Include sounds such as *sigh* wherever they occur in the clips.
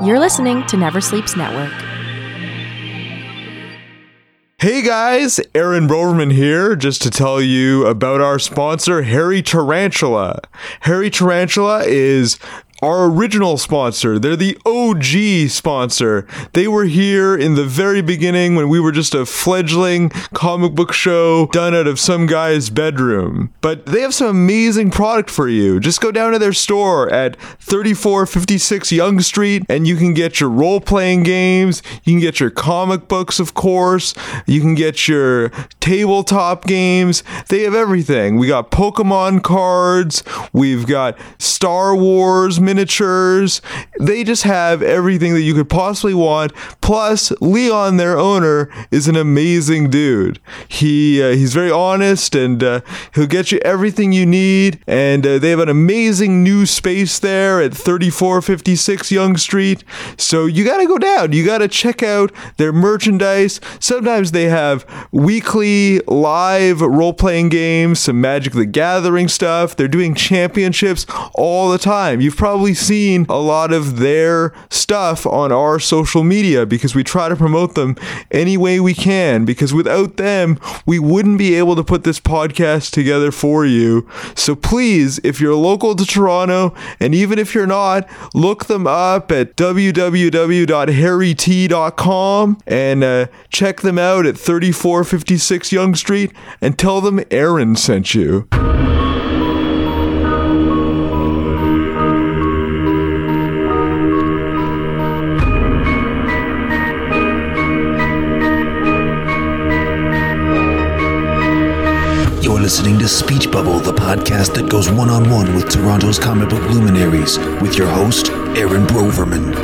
You're listening to Never Sleeps Network. Hey guys, Aaron Broverman here, just to tell you about our sponsor, Hairy Tarantula. Hairy Tarantula is our original sponsor. They're the OG sponsor. They were here in the very beginning when we were just a fledgling comic book show done out of some guy's bedroom. But they have some amazing product for you. Just go down to their store at 3456 Yonge Street and you can get your role playing games. You can get your comic books, of course. You can get your tabletop games. They have everything. We got Pokemon cards. We've got Star Wars miniatures. They just have everything that you could possibly want. Plus, Leon, their owner, is an amazing dude. He uh, he's very honest and uh, he'll get you everything you need. And uh, they have an amazing new space there at 3456 Yonge Street. So you got to go down. You got to check out their merchandise. Sometimes they have weekly live role playing games, some Magic the Gathering stuff. They're doing championships all the time. You've probably probably seen a lot of their stuff on our social media because we try to promote them any way we can. Because without them, we wouldn't be able to put this podcast together for you. So please, if you're local to Toronto, and even if you're not, look them up at www.hairyt.com and uh, check them out at 3456 Yonge Street and tell them Aaron sent you. Listening to Speech Bubble, the podcast that goes one on one with Toronto's comic book luminaries, with your host, Aaron Broverman.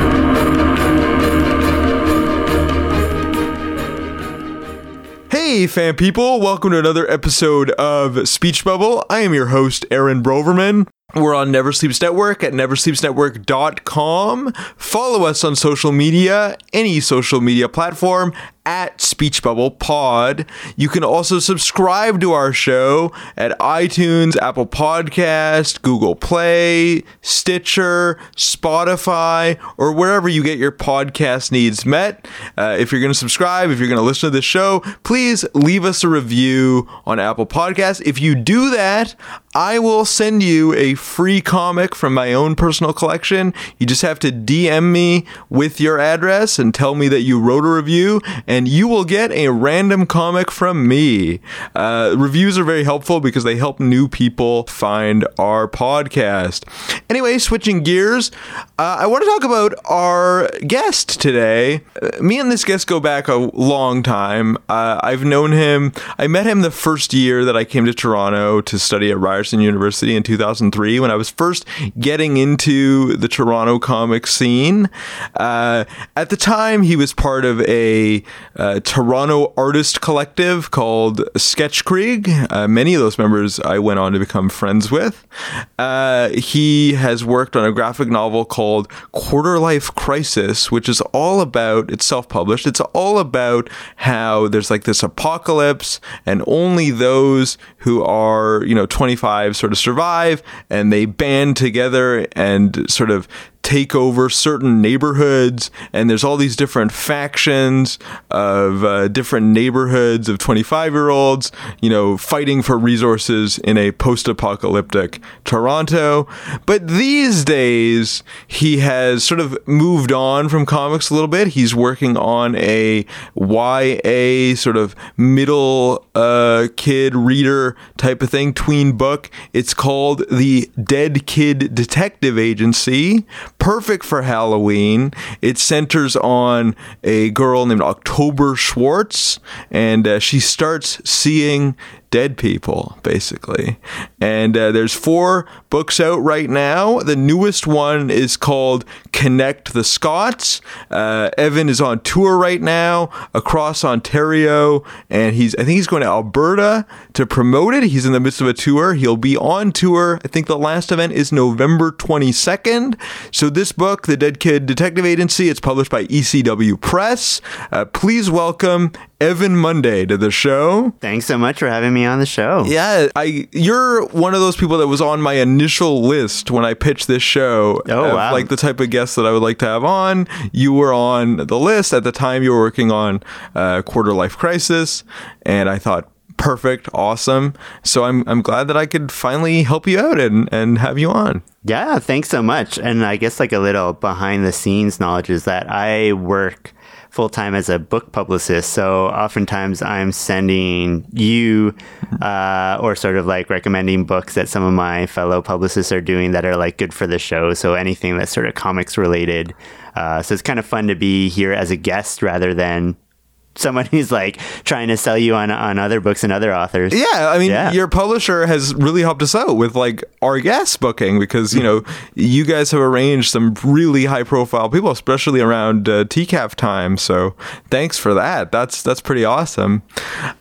Hey, fan people, welcome to another episode of Speech Bubble. I am your host, Aaron Broverman. We're on Never Sleeps Network at neversleepsnetwork.com. Follow us on social media, any social media platform at Speech Bubble Pod. You can also subscribe to our show at iTunes, Apple Podcast, Google Play, Stitcher, Spotify, or wherever you get your podcast needs met. Uh, if you're going to subscribe, if you're going to listen to this show, please leave us a review on Apple Podcasts. If you do that, I will send you a free comic from my own personal collection. You just have to DM me with your address and tell me that you wrote a review. And and you will get a random comic from me. Uh, reviews are very helpful because they help new people find our podcast. Anyway, switching gears, uh, I want to talk about our guest today. Uh, me and this guest go back a long time. Uh, I've known him, I met him the first year that I came to Toronto to study at Ryerson University in 2003 when I was first getting into the Toronto comic scene. Uh, at the time, he was part of a uh, Toronto artist collective called Sketchkrieg. Uh, many of those members I went on to become friends with. Uh, he has worked on a graphic novel called Quarter Life Crisis, which is all about, it's self published, it's all about how there's like this apocalypse and only those who are, you know, 25 sort of survive and they band together and sort of take over certain neighborhoods, and there's all these different factions of uh, different neighborhoods of 25 year olds, you know, fighting for resources in a post apocalyptic Toronto. But these days, he has sort of moved on from comics a little bit. He's working on a YA sort of middle uh, kid reader type of thing, tween book. It's called The Dead Kid Detective Agency perfect for Halloween. It centers on a girl named October Schwartz, and uh, she starts seeing dead people, basically. And uh, there's four books out right now. The newest one is called Connect the Scots. Uh, Evan is on tour right now across Ontario, and he's I think he's going to Alberta to promote it. He's in the midst of a tour. He'll be on tour. I think the last event is November 22nd. So this book, The Dead Kid Detective Agency, it's published by ECW Press. Uh, please welcome Evan Munday to the show. Thanks so much for having me on the show. Yeah, I you're one of those people that was on my initial list when I pitched this show. Oh, of, wow. Like the type of guests that I would like to have on. You were on the list at the time. You were working on uh, Quarter Life Crisis, and I thought. Perfect, awesome. So I'm I'm glad that I could finally help you out and, and have you on. Yeah, thanks so much. And I guess like a little behind the scenes knowledge is that I work full time as a book publicist. So oftentimes I'm sending you uh, or sort of like recommending books that some of my fellow publicists are doing that are like good for the show. So anything that's sort of comics related. Uh, so it's kind of fun to be here as a guest rather than someone *laughs* who's like trying to sell you on on other books and other authors. Yeah, I mean, Yeah. your publisher has really helped us out with like our guest booking because you know you guys have arranged some really high profile people, especially around uh, TCAF time. So thanks for that. That's that's pretty awesome.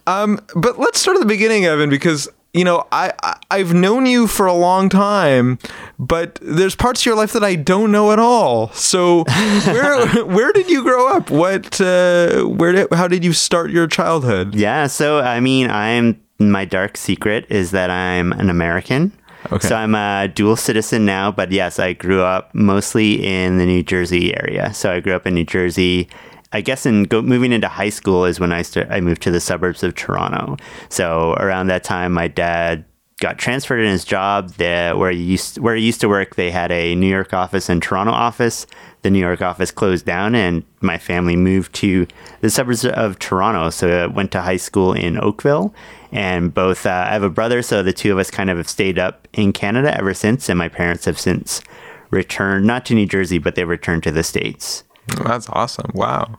Um, but let's start at the beginning, Evan, because you know I, I I've known you for a long time, but there's parts of your life that I don't know at all. So *laughs* where where did you grow up? What uh, where did how did you start your childhood? Yeah, so I mean, I'm my dark secret is that I'm an American. Okay. So I'm a dual citizen now, but yes, I grew up mostly in the New Jersey area. So I grew up in New Jersey. I guess in go, moving into high school is when I I moved to the suburbs of Toronto. So around that time, my dad got transferred in his job there where he used where he used to work. They had a New York office and Toronto office. The New York office closed down, and my family moved to the suburbs of Toronto. So I went to high school in Oakville, and both uh, I have a brother, so the two of us kind of have stayed up in Canada ever since. And my parents have since returned, not to New Jersey, but they returned to the states. That's awesome. Wow.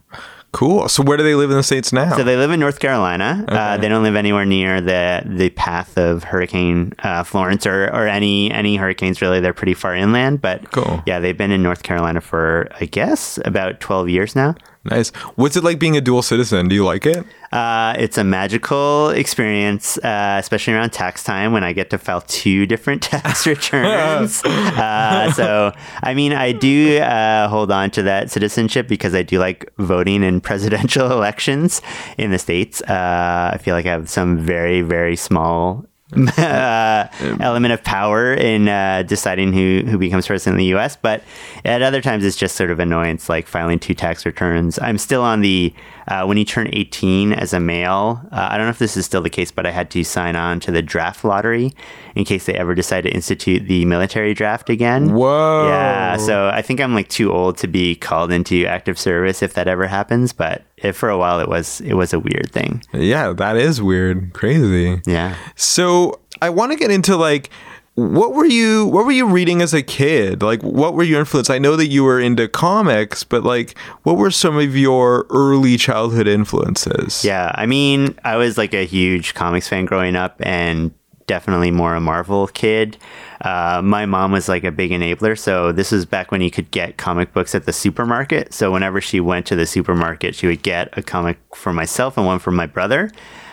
Cool. So where do they live in the States now? So they live in North Carolina. Uh, they don't live anywhere near the the path of Hurricane uh, Florence or, or any any hurricanes. Really, they're pretty far inland. But Cool. yeah, they've been in North Carolina for I guess about twelve years now. Nice. What's it like being a dual citizen? Do you like it? Uh, it's a magical experience, uh, especially around tax time when I get to file two different *laughs* tax *laughs* returns. uh, so, I mean, I do uh, hold on to that citizenship because I do like voting in *laughs* presidential elections in the States. Uh, I feel like I have some very, very small. *laughs* uh, element of power in uh, deciding who, who becomes president in the U.S. But at other times, it's just sort of annoyance, like filing two tax returns. I'm still on the uh, when you turn 18 as a male. Uh, I don't know if this is still the case, but I had to sign on to the draft lottery in case they ever decide to institute the military draft again. Whoa. Yeah, so I think I'm like too old to be called into active service if that ever happens. But if for a while it was it was a weird thing. Yeah, that is weird. Crazy. Yeah. So I want to get into like what were you what were you reading as a kid? Like what were your influences I know that you were into comics, but like what were some of your early childhood influences? Yeah, I mean, I was like a huge comics fan growing up and definitely more a Marvel kid. Uh, my mom was like a big enabler. So this was back when you could get comic books at the supermarket. So whenever she went to the supermarket, she would get a comic for myself and one for my brother.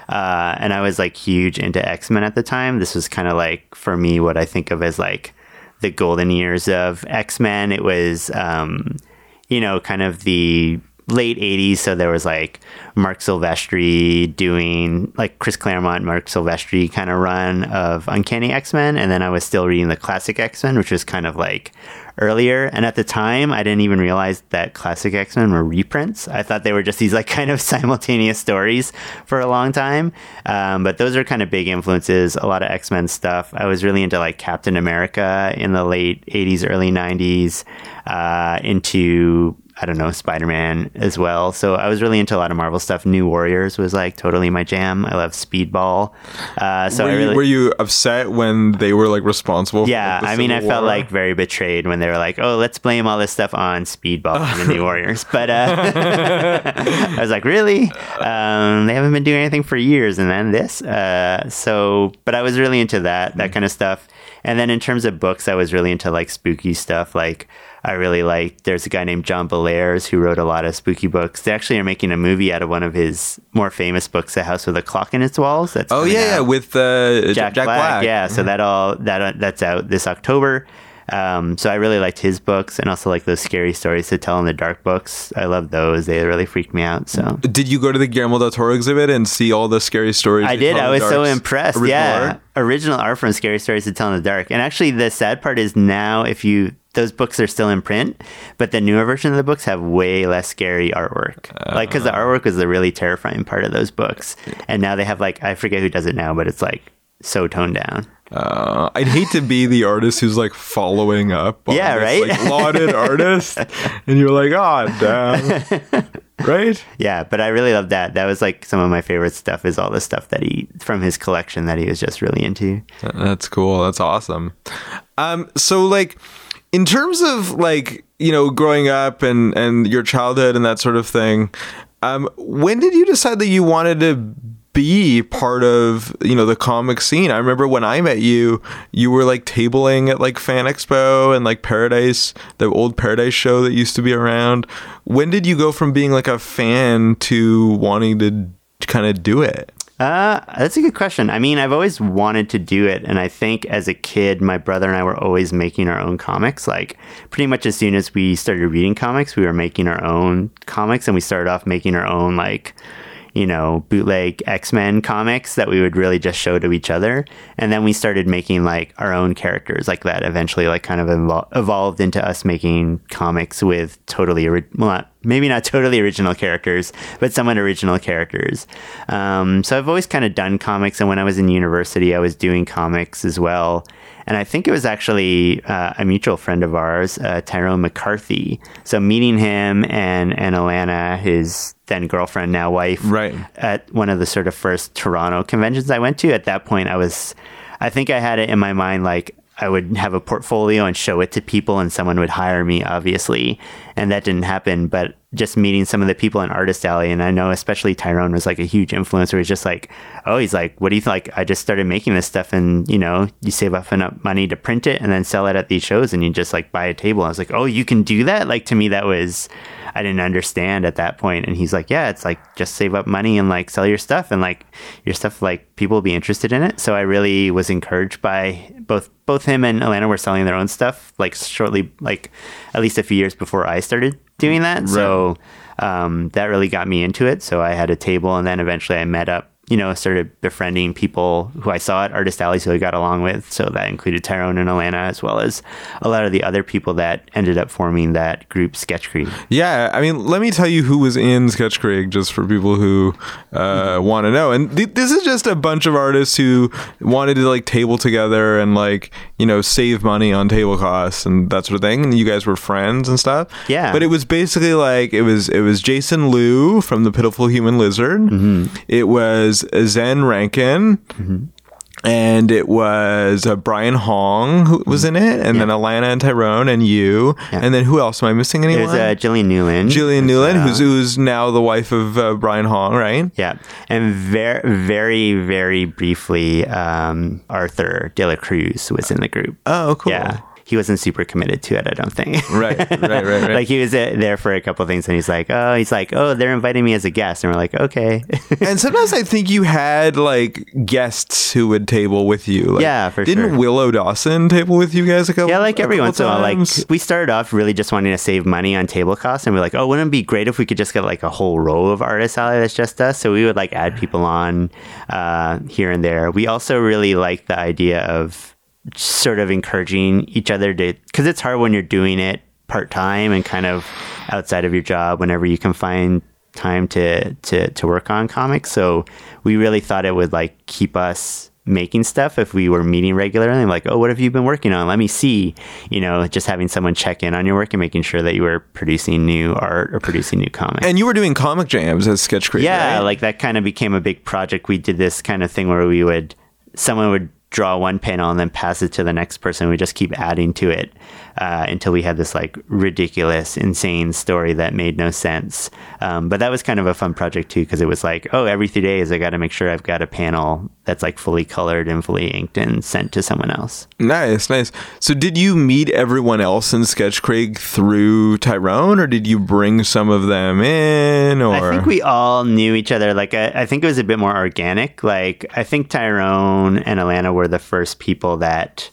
Uh, and I was like huge into X Men at the time. This was kind of like for me what I think of as like the golden years of X Men. It was, um, you know, kind of the late 80s. So there was like Marc Silvestri doing like Chris Claremont, Marc Silvestri kind of run of Uncanny X Men. And then I was still reading the classic X Men, which was kind of like earlier. And at the time, I didn't even realize that classic X Men were reprints. I thought they were just these like *laughs* kind of simultaneous stories for a long time. Um, but those are kind of big influences. A lot of X Men stuff. I was really into like Captain America in the late 80s, early 90s, uh, into I don't know, Spider Man as well. So I was really into a lot of Marvel stuff. New Warriors was like totally my jam. I love Speedball. Uh, so were, I you, really. were you upset when they were like responsible? yeah, for like, I mean, I Civil felt like very betrayed when they were like, "Oh, let's blame all this stuff on Speedball and the New *laughs* Warriors." But uh, *laughs* I was like, "Really? Um, they haven't been doing anything for years, and then this." Uh, so, but I was really into that that kind of stuff. And then in terms of books, I was really into like spooky stuff. Like I really like. There's a guy named John Bellairs who wrote a lot of spooky books. They actually are making a movie out of one of his more famous books, "A House with a Clock in Its Walls." That's Oh yeah, with uh, Jack, Jack, Black. Black. Yeah, so that all that uh, that's out this October. Um, so I really liked his books and also like those scary stories to tell in the dark books. I love those. They really freaked me out. So Did you go to the Guillermo del Toro exhibit and see all the scary stories? I did. I was so impressed. Original yeah, art? original art from Scary Stories to Tell in the Dark. And actually, the sad part is now if you those books are still in print, but the newer version of the books have way less scary artwork. like because the artwork was the really terrifying part of those books, and now they have like I forget who does it now, but it's like so toned down. Uh, I'd hate to be the artist who's like following up. On Yeah, this, right? Like lauded *laughs* artist, and you're like, oh damn, *laughs* right? Yeah, but I really love that. That was like some of my favorite stuff. Is all the stuff that he from his collection that he was just really into. That's cool. That's awesome. Um, so like, in terms of like you know growing up and and your childhood and that sort of thing, um, when did you decide that you wanted to? be part of you know the comic scene i remember when i met you you were like tabling at like fan expo and like paradise the old paradise show that used to be around when did you go from being like a fan to wanting to kind of do it Uh, that's a good question. I mean, I've always wanted to do it, and I think as a kid, my brother and I were always making our own comics. Like, pretty much as soon as we started reading comics, we were making our own comics, and we started off making our own like you know, bootleg X Men comics that we would really just show to each other. And then we started making like our own characters, like that eventually, like kind of evol- evolved into us making comics with totally, ori- well, not, maybe not *laughs* totally original characters, but somewhat original characters. Um, so I've always kind of done comics. And when I was in university, I was doing comics as well. And I think it was actually uh, a mutual friend of ours, uh, Tyrone McCarthy. So meeting him and, and Alana, his then girlfriend, now wife, Right. at one of the sort of first Toronto conventions I went to. At that point, I was, I think I had it in my mind like I would have a portfolio and show it to people, and someone would hire me, obviously. And that didn't happen. But just meeting some of the people in Artist Alley, and I know especially Tyrone was like a huge influence influencer. He's just like, oh, he's like, what do you? Like, I just started making this stuff, and you know, you save up enough money to print it and then sell it at these shows, and you just like buy a table. I was like, oh, you can do that? Like to me, that was I didn't understand at that point. And he's like, yeah, it's like just save up money and like sell your stuff, and like your stuff, like people will be interested in it. So I really was encouraged by both both him and Alana were selling their own stuff like shortly, like at least a few years before I started doing that. So um, that really got me into it. So I had a table, and then eventually I met up. You know, started befriending people who I saw at Artist Alley, so I got along with. So that included Tyrone and Alana, as well as a lot of the other people that ended up forming that group, Sketchkrieg. Yeah, I mean, let me tell you who was in Sketchkrieg, just for people who uh, want to know. And th- this is just a bunch of artists who wanted to like table together and like you know save money on table costs and that sort of thing. And you guys were friends and stuff. Yeah. but it was basically like it was it was Jason Loo from the Pitiful Human Lizard. It was Zen Rankin. And it was uh, Brian Hong who was in it, and then Alana and Tyrone and you, and then who else? Am I missing anyone? There's uh, Jillian Newland. Jillian Newland, Uh, who's who's now the wife of uh, Brian Hong, right? Yeah, and very, very, very briefly, um, Arthur De La Cruz was in the group. Oh, cool. Yeah, he wasn't super committed to it. I don't think. Right, right, right, right. *laughs* like he was uh, there for a couple things, and he's like, "Oh, he's like, oh, they're inviting me as a guest," and we're like, "Okay." *laughs* and sometimes I think you had like guests who would table with you. Like, Yeah, for didn't sure. Willow Dawson table with you guys a couple? Yeah, like every once in a while, like we started off really just wanting to save money on table costs, and we're like, oh, wouldn't it be great if we could just get like a whole row of artists out that's just us? So we would like add people on uh, here and there. We also really like the idea of sort of encouraging each other to, because it's hard when you're doing it part time and kind of outside of your job. Whenever you can find time to to to work on comics, so we really thought it would like keep us making stuff if we were meeting regularly like oh what have you been working on let me see you know just having someone check in on your work and making sure that you were producing new art or producing new comics and you were doing comic jams as Sketchkrieg. yeah right? like that kind of became a big project we did this kind of thing where we would someone would draw one panel and then pass it to the next person. We just keep adding to it uh, until we had this like ridiculous insane story that made no sense um, but that was kind of a fun project too because it was like oh every three days i got to make sure i've got a panel that's like fully colored and fully inked and sent to someone else nice, nice. So, did you meet everyone else in Sketchkrieg through Tyrone, or did you bring some of them in? Or I think we all knew each other. Like, I, I think it was a bit more organic. Like, I think Tyrone and Alana were the first people that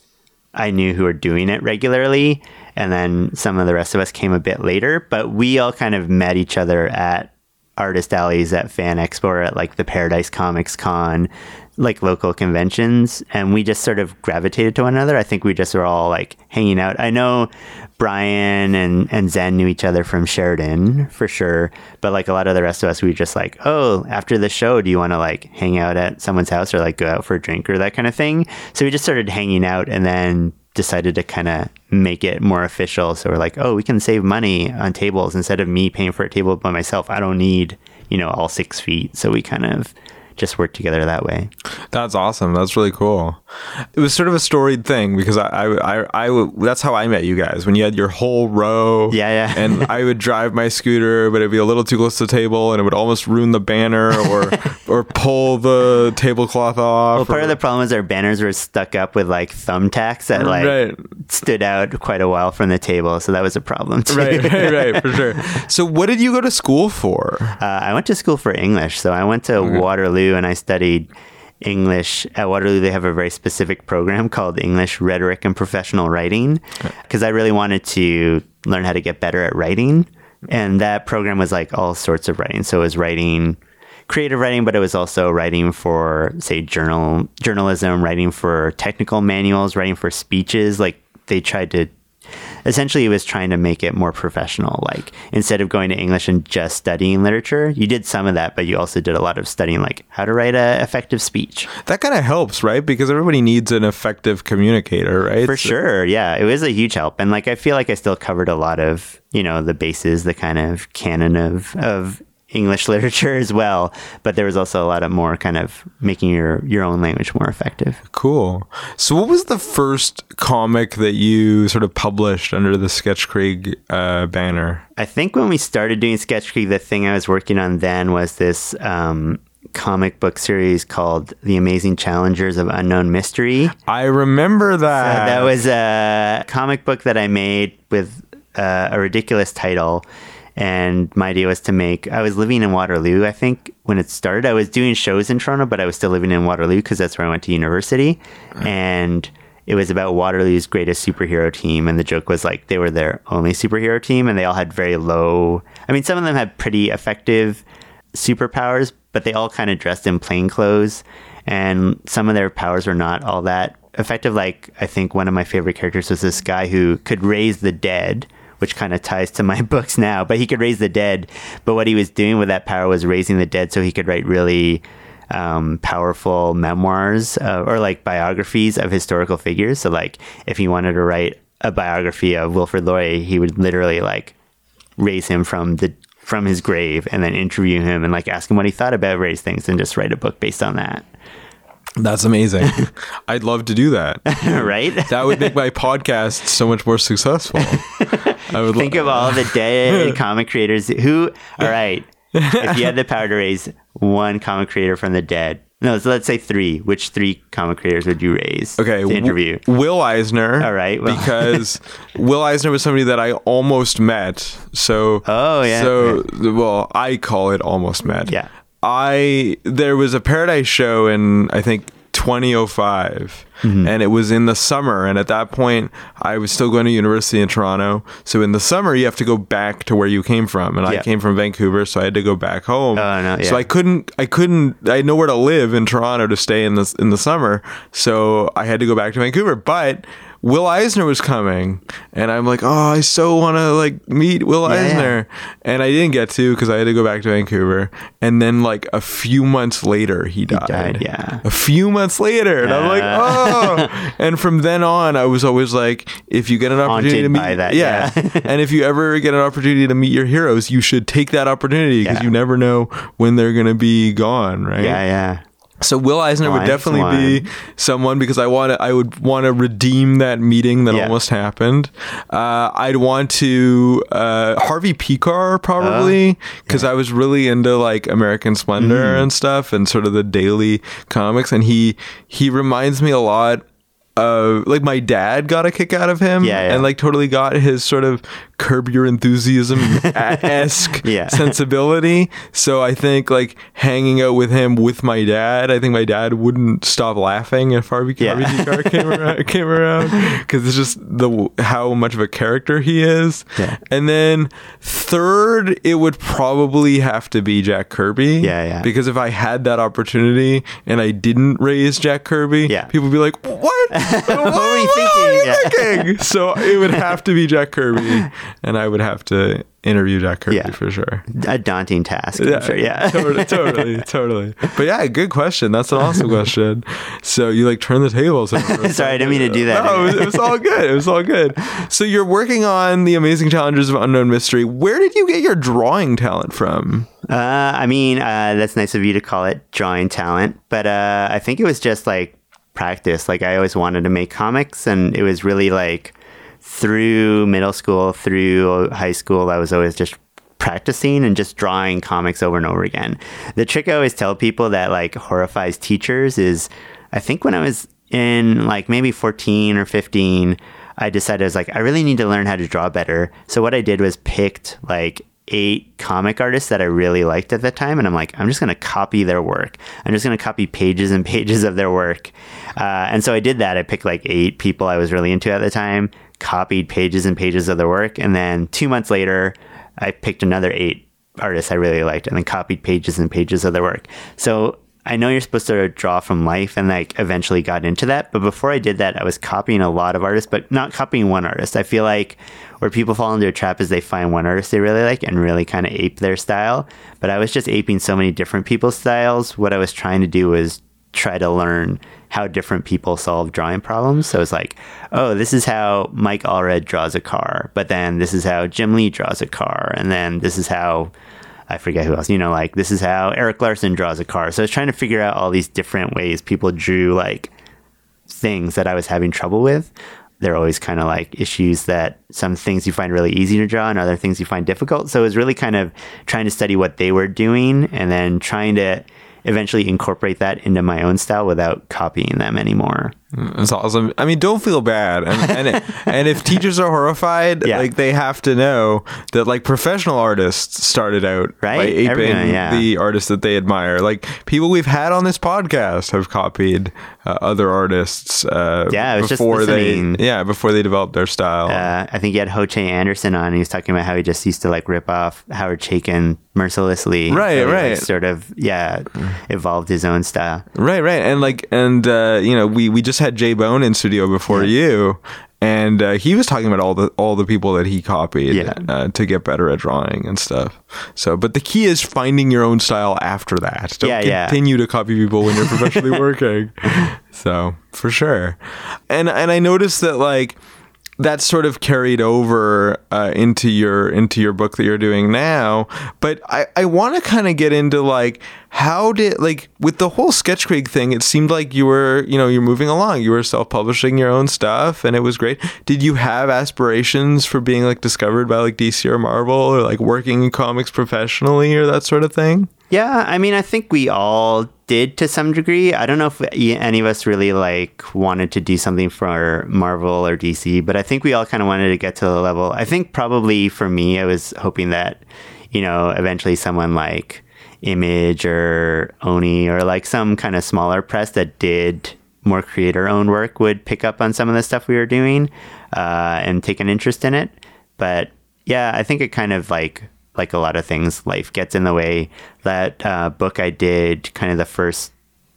I knew who were doing it regularly, and then some of the rest of us came a bit later. But we all kind of met each other at artist alleys at Fan Expo or at like the Paradise Comics Con, like local conventions, and we just sort of gravitated to one another. I think we just were all like hanging out. I know Brian and, and Zen knew each other from Sheridan for sure, but like a lot of the rest of us, we just like, oh, after the show, do you want to like hang out at someone's house or like go out for a drink or that kind of thing? So we just started hanging out and then decided to kind of make it more official. So we're like, oh, we can save money on tables instead of me paying for a table by myself. I don't need, you know, all six feet. So we kind of just work together that way. That's awesome. That's really cool. It was sort of a storied thing because I, I, I, I that's how I met you guys when you had your whole row. Yeah, yeah. *laughs* and I would drive my scooter, but it'd be a little too close to the table, and it would almost ruin the banner or *laughs* or pull the tablecloth off. Well, part or- of the problem is our banners were stuck up with like thumbtacks that like Right. Stood out quite a while from the table, so that was a problem too. right, right, right, *laughs* for sure. So, what did you go to school for? Uh, I went to school for English, so I went to Waterloo and I studied English at Waterloo. They have a very specific program called English Rhetoric and Professional Writing because I really wanted to learn how to get better at writing, and that program was like all sorts of writing. So it was writing. Creative writing, but it was also writing for, say, journal journalism, writing for technical manuals, writing for speeches. Like they tried to essentially it was trying to make it more professional like instead of going to english and just studying literature you did some of that but you also did a lot of studying like how to write a effective speech That kind of helps, right? Because everybody needs an effective communicator, right? for So- sure yeah it was a huge help and like i feel like i still covered a lot of you know the bases the kind of canon of of english *laughs* literature as well but there was also a lot of more kind of making your your own language more effective Cool. So, what was the first comic that you sort of published under the Sketch Krieg uh, banner? I think when we started doing Sketchkrieg, the thing I was working on then was this um, comic book series called The Amazing Challengers of Unknown Mystery. I remember that. that was a comic book that I made with uh, a ridiculous title. And my idea was to make. I was living in Waterloo, I think, when it started. I was doing shows in Toronto, but I was still living in Waterloo because that's where I went to university. And it was about Waterloo's greatest superhero team. And the joke was like they were their only superhero team and they all had very low. I mean, some of them had pretty effective superpowers, but they all kind of dressed in plain clothes. And some of their powers were not all that effective. Like, I think one of my favorite characters was this guy who could raise the dead, which kind of ties to my *laughs* books now. But he could raise the dead. But what he was doing with that power was raising the dead so he could write really um, powerful memoirs uh, or like biographies of historical figures. So, like, if he wanted to write a biography of Wilfrid Laurier, he would literally like raise him from the from his grave and then interview him and like ask him what he thought about various things and just write a book based on that. That's amazing. *laughs* I'd love to do that. *laughs* right? That would make my podcast so much more successful. I would Think lo- of all the *laughs* dead comic creators who all right. If you had the power to raise one comic creator from the dead. No, so let's say three. Which three comic creators would you raise Okay, to w- interview? Will Eisner. All right, well- because *laughs* Will Eisner was somebody that I almost met. So Oh, yeah. So well, I call it almost met. Yeah. I there was a Paradise show in I think 2005 Mm-hmm. and it was in the summer. And at that point I was still going to university in Toronto. So in the summer you have to go back to where you came from. And I came from Vancouver so I had to go back home. Oh, no, so. I couldn't I couldn't I had nowhere to live in Toronto to stay in the in the summer. So I had to go back to Vancouver. But Will Eisner was coming and I'm like oh I so want to like meet Will Yeah, yeah. Eisner and I didn't get to because I had to go back to Vancouver and then like a few months later he died, died, yeah. a few months later and I'm like oh *laughs* and from then on I was always like if you get an opportunity Haunted to meet by that, yeah, yeah. *laughs* and if you ever get an opportunity to meet your heroes you should take that opportunity because Yeah. you never know when they're gonna be gone right Yeah, yeah. So Will Eisner would Nice definitely be someone because I want to, I would want to redeem that meeting that Yeah. almost happened. Uh, I'd want to uh, Harvey Pekar probably because I was really into like American Splendor Mm-hmm. and stuff and sort of the daily comics, and he he reminds me a lot uh, like my dad got a kick out of him, Yeah, yeah. and like totally got his sort of curb your enthusiasm *laughs* esque Yeah. sensibility. So I think like hanging out with him with my dad, I think my dad wouldn't stop laughing if RBQ, Yeah. Car came *laughs* around, came around because it's just the how much of a character he is. Yeah. And then third, it would probably have to be Jack Kirby. Yeah, yeah. Because if I had that opportunity and I didn't raise Jack Kirby, Yeah. people would be like, "What? *laughs* what were you thinking?" Yeah. thinking?" So it would have to be Jack Kirby, and I would have to interview Jack Kirby Yeah. for sure. A daunting task. I'm sure. Yeah. *laughs* totally, totally, totally. But yeah, good question. That's an awesome question. So you like turn the tables. *laughs* Sorry, I didn't mean to do that. No, it was, it was all good. It was all good. So you're working on the Amazing Challenges of Unknown Mystery. Where did you get your drawing talent from? Uh, I mean, uh, that's nice of you to call it drawing talent, but uh, I think it was just like practice. Like I always wanted to make comics, and it was really like through middle school, through high school, I was always just practicing and just drawing comics over and over again. The trick I always tell people that like horrifies teachers is, I think when I was in like maybe 14 or 15, I decided I was like, I really need to learn how to draw better. So what I did was picked like eight comic artists that I really liked at the time, and I'm like, I'm just gonna copy their work. I'm just gonna copy pages and *laughs* pages of their work. Uh, and so I did that. I picked like eight people I was really into at the time, copied pages and pages of their work, and then two months later, I picked another eight artists I really liked, and then copied pages and pages of their work. So I know you're supposed to draw from life and like eventually got into that. But before I did that, I was copying a lot of artists, but not copying one artist. I feel like where people fall into a trap is they find one artist they really like and really kind of ape their style. But I was just aping so many different people's styles. What I was trying to do was try to learn how different people solve drawing problems. So it's like, oh, this is how Mike Allred draws a car, but then this is how Jim Lee draws a car, and then this is how I forget who else. You know, like this is how Erik Larsen draws a car. So I was trying to figure out all these different ways people drew like things that I was having trouble with. They're always kind of like issues that some things you find really easy to draw and other things you find difficult. So it was really kind of trying to study what they were doing and then trying to eventually incorporate that into my own style without copying them anymore. That's awesome. I mean, don't feel bad. And and, *laughs* and if teachers are horrified, Yeah. like they have to know that like professional artists started out by Right? aping Everyone, yeah. the artists that they admire. Like people we've had on this podcast have copied uh, other artists. Uh, Yeah, I was just before they yeah before they developed their style. Uh, I think you had Ho Che Anderson on. And he was talking about how he just used to like rip off Howard Chaykin mercilessly. Right, So he, like, right. sort of, yeah, evolved his own style. Right, right, and like, and uh, you know, we we just had Jay Bone in studio before you, and uh, he was talking about all the all the people that he copied Yeah. uh, to get better at drawing and stuff. So, but the key is finding your own style after that. Don't Yeah, yeah. continue to copy people when you're professionally *laughs* working. So, for sure, and and I noticed that like that's sort of carried over uh, into your into your book that you're doing now. But I, I want to kind of get into like how did like with the whole Sketchkrieg thing, it seemed like you were you know you're moving along. You were self publishing your own stuff, and it was great. Did you have aspirations for being like discovered by like DC or Marvel or like working in comics professionally or that sort of thing? Yeah, I mean, I think we all did to some degree. I don't know if any of us really like wanted to do something for Marvel or DC, but I think we all kind of wanted to get to the level. I think probably for me, I was hoping that, you know, eventually someone like Image or Oni or like some kind of smaller press that did more creator owned work would pick up on some of the stuff we were doing uh, and take an interest in it. But yeah, I think it kind of like like a lot of things, life gets in the way. That uh, book I did, kind of the first,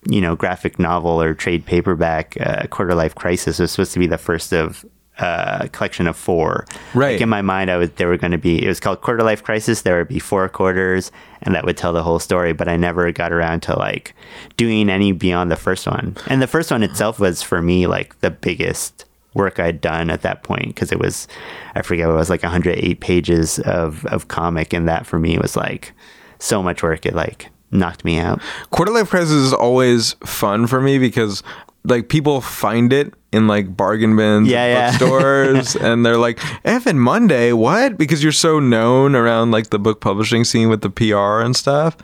you know, graphic novel or trade paperback, uh, Quarter Life Crisis, was supposed to be the first of uh, a collection of four. Right. Like in my mind, I was there were going to be. It was called Quarter Life Crisis. There would be four quarters, and that would tell the whole story. But I never got around to like doing any beyond the first one. And the first one itself was for me like the biggest work I'd done at that point because it was, I forget, it was like 108 pages of, of comic. And that for me was like so much work. It like knocked me out. Quarter Life Crisis is always fun for me because like people find it in like bargain bins Yeah, yeah. bookstores *laughs* and they're like Evan Munday what because you're so known around like the book publishing scene with the PR and stuff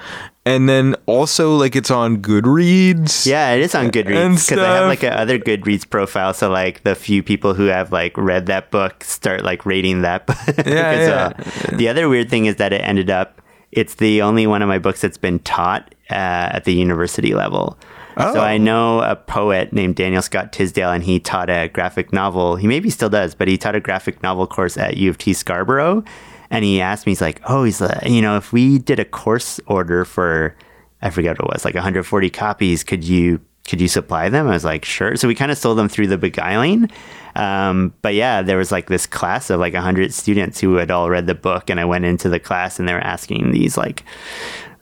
and then also like it's on Goodreads. Yeah, it is on Goodreads because I have like a other Goodreads profile. So like the few people who have like read that book start like rating that *laughs* book Yeah, *laughs* yeah. well. The other weird thing is that it ended up. It's the only one of my books that's been taught uh, at the university level. Oh. So I know a poet named Daniel Scott Tysdal, and he taught a graphic novel. He maybe still does, but he taught a graphic novel course at U of T Scarborough. And he asked me, he's like, "Oh, he's like, you know, if we did a course order for, I forget what it was, like 140 copies, could you could you supply them?" I was like, "Sure." So we kind of sold them through the Beguiling. Um, but yeah, there was like this class of like 100 students who had all read the book, and I went into the class, and they were asking these like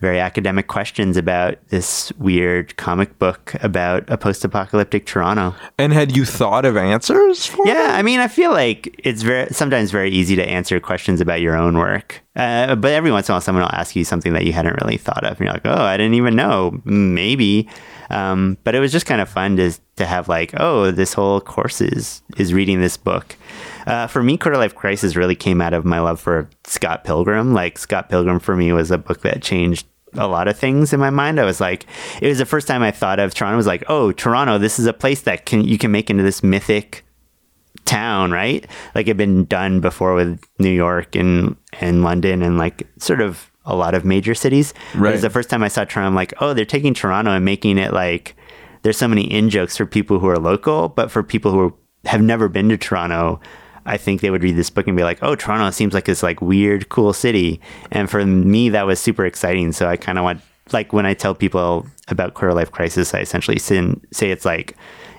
very academic questions about this weird comic book about a post-apocalyptic Toronto. And had you thought of answers for Yeah, I mean, I feel like it's very sometimes very easy to answer questions about your own work, uh, but every once in a while, someone will ask you something that you hadn't really thought of, and you're like, "Oh, I didn't even know." Maybe, um, but it was just kind of fun to to have like, "Oh, this whole course is is reading this book." Uh, for me, Quarter Life Crisis really came out of my love for Scott Pilgrim. Like Scott Pilgrim for me was a book that changed a lot of things in my mind. I was like, it was the first time I thought of Toronto. I was like, oh, Toronto, this is a place that can you can make into this mythic town, right? Like it'd been done before with New York and and London and like sort of a lot of major cities. Right. It was the first time I saw Toronto. I'm like, oh, they're taking Toronto and making it like there's so many in jokes for people who are local, but for people who have never been to Toronto. I think they would read this book and be like, "Oh, Toronto seems like this like weird, cool city." And for me, that was super exciting. So I kind of want, like, when I tell people about Quarter Life Crisis, I essentially sin- say it's like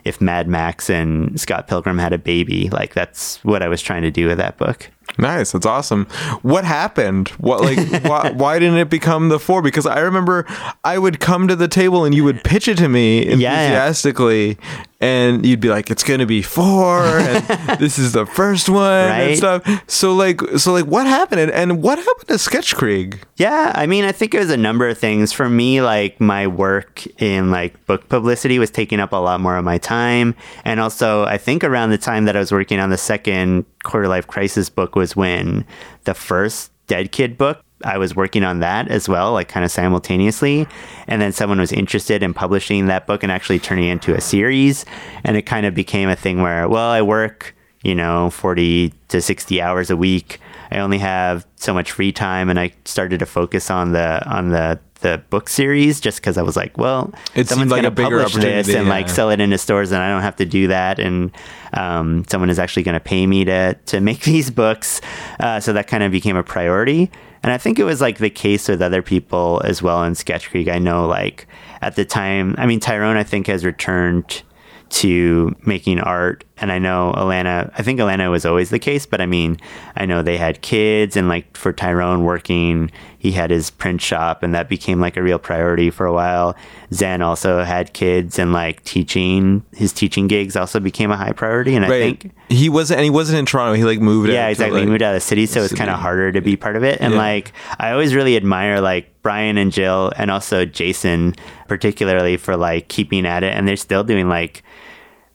if Mad Max and Scott Pilgrim had a baby. Like that's what I was trying to do with that book. Nice, that's awesome. What happened? What like *laughs* why, why didn't it become the four? Because I remember I would come to the table and you would pitch it to me enthusiastically, and you'd be like, "It's gonna be four, and *laughs* this is the first one and Right. stuff." So like, so like, what happened? And, and what happened to Sketch Sketchkrieg? Yeah, I mean, I think it was a number of things. For me, like my work in like book publicity was taking up a lot more of my time, and also I think around the time that I was working on the second Quarter Life Crisis book was when the first Dead Kid book. I was working on that as well, like kind of simultaneously. And then someone was interested in publishing that book and actually turning it into a series. And it kind of became a thing where, well, I work, you know, 40 to 60 hours a week. I only have so much free time and I started to focus on the on the the book series just because I was like, well, It someone's like going to publish this and like sell it into stores, and I don't have to do that, and um, someone is actually going to pay me to to make *laughs* these books. Uh, so that kind of became a priority, and I think it was like the case with other people as well in Sketchkrieg. I know, like at the time, I mean, Tyrone, I think has returned to making art and I know Alana I think Alana was always the case but I mean I know they had kids and like for Tyrone working he had his print shop and that became like a real priority for a while Zen also had kids and like teaching his teaching gigs also became a high priority and I think he wasn't, and he wasn't in Toronto. He like moved. out yeah, to, exactly. like- he moved out of the city, so it's kind of harder to be part of it. And Yeah. like, I always really admire like Brian and Jill, and also Jason, particularly for like keeping at it. And they're still doing like.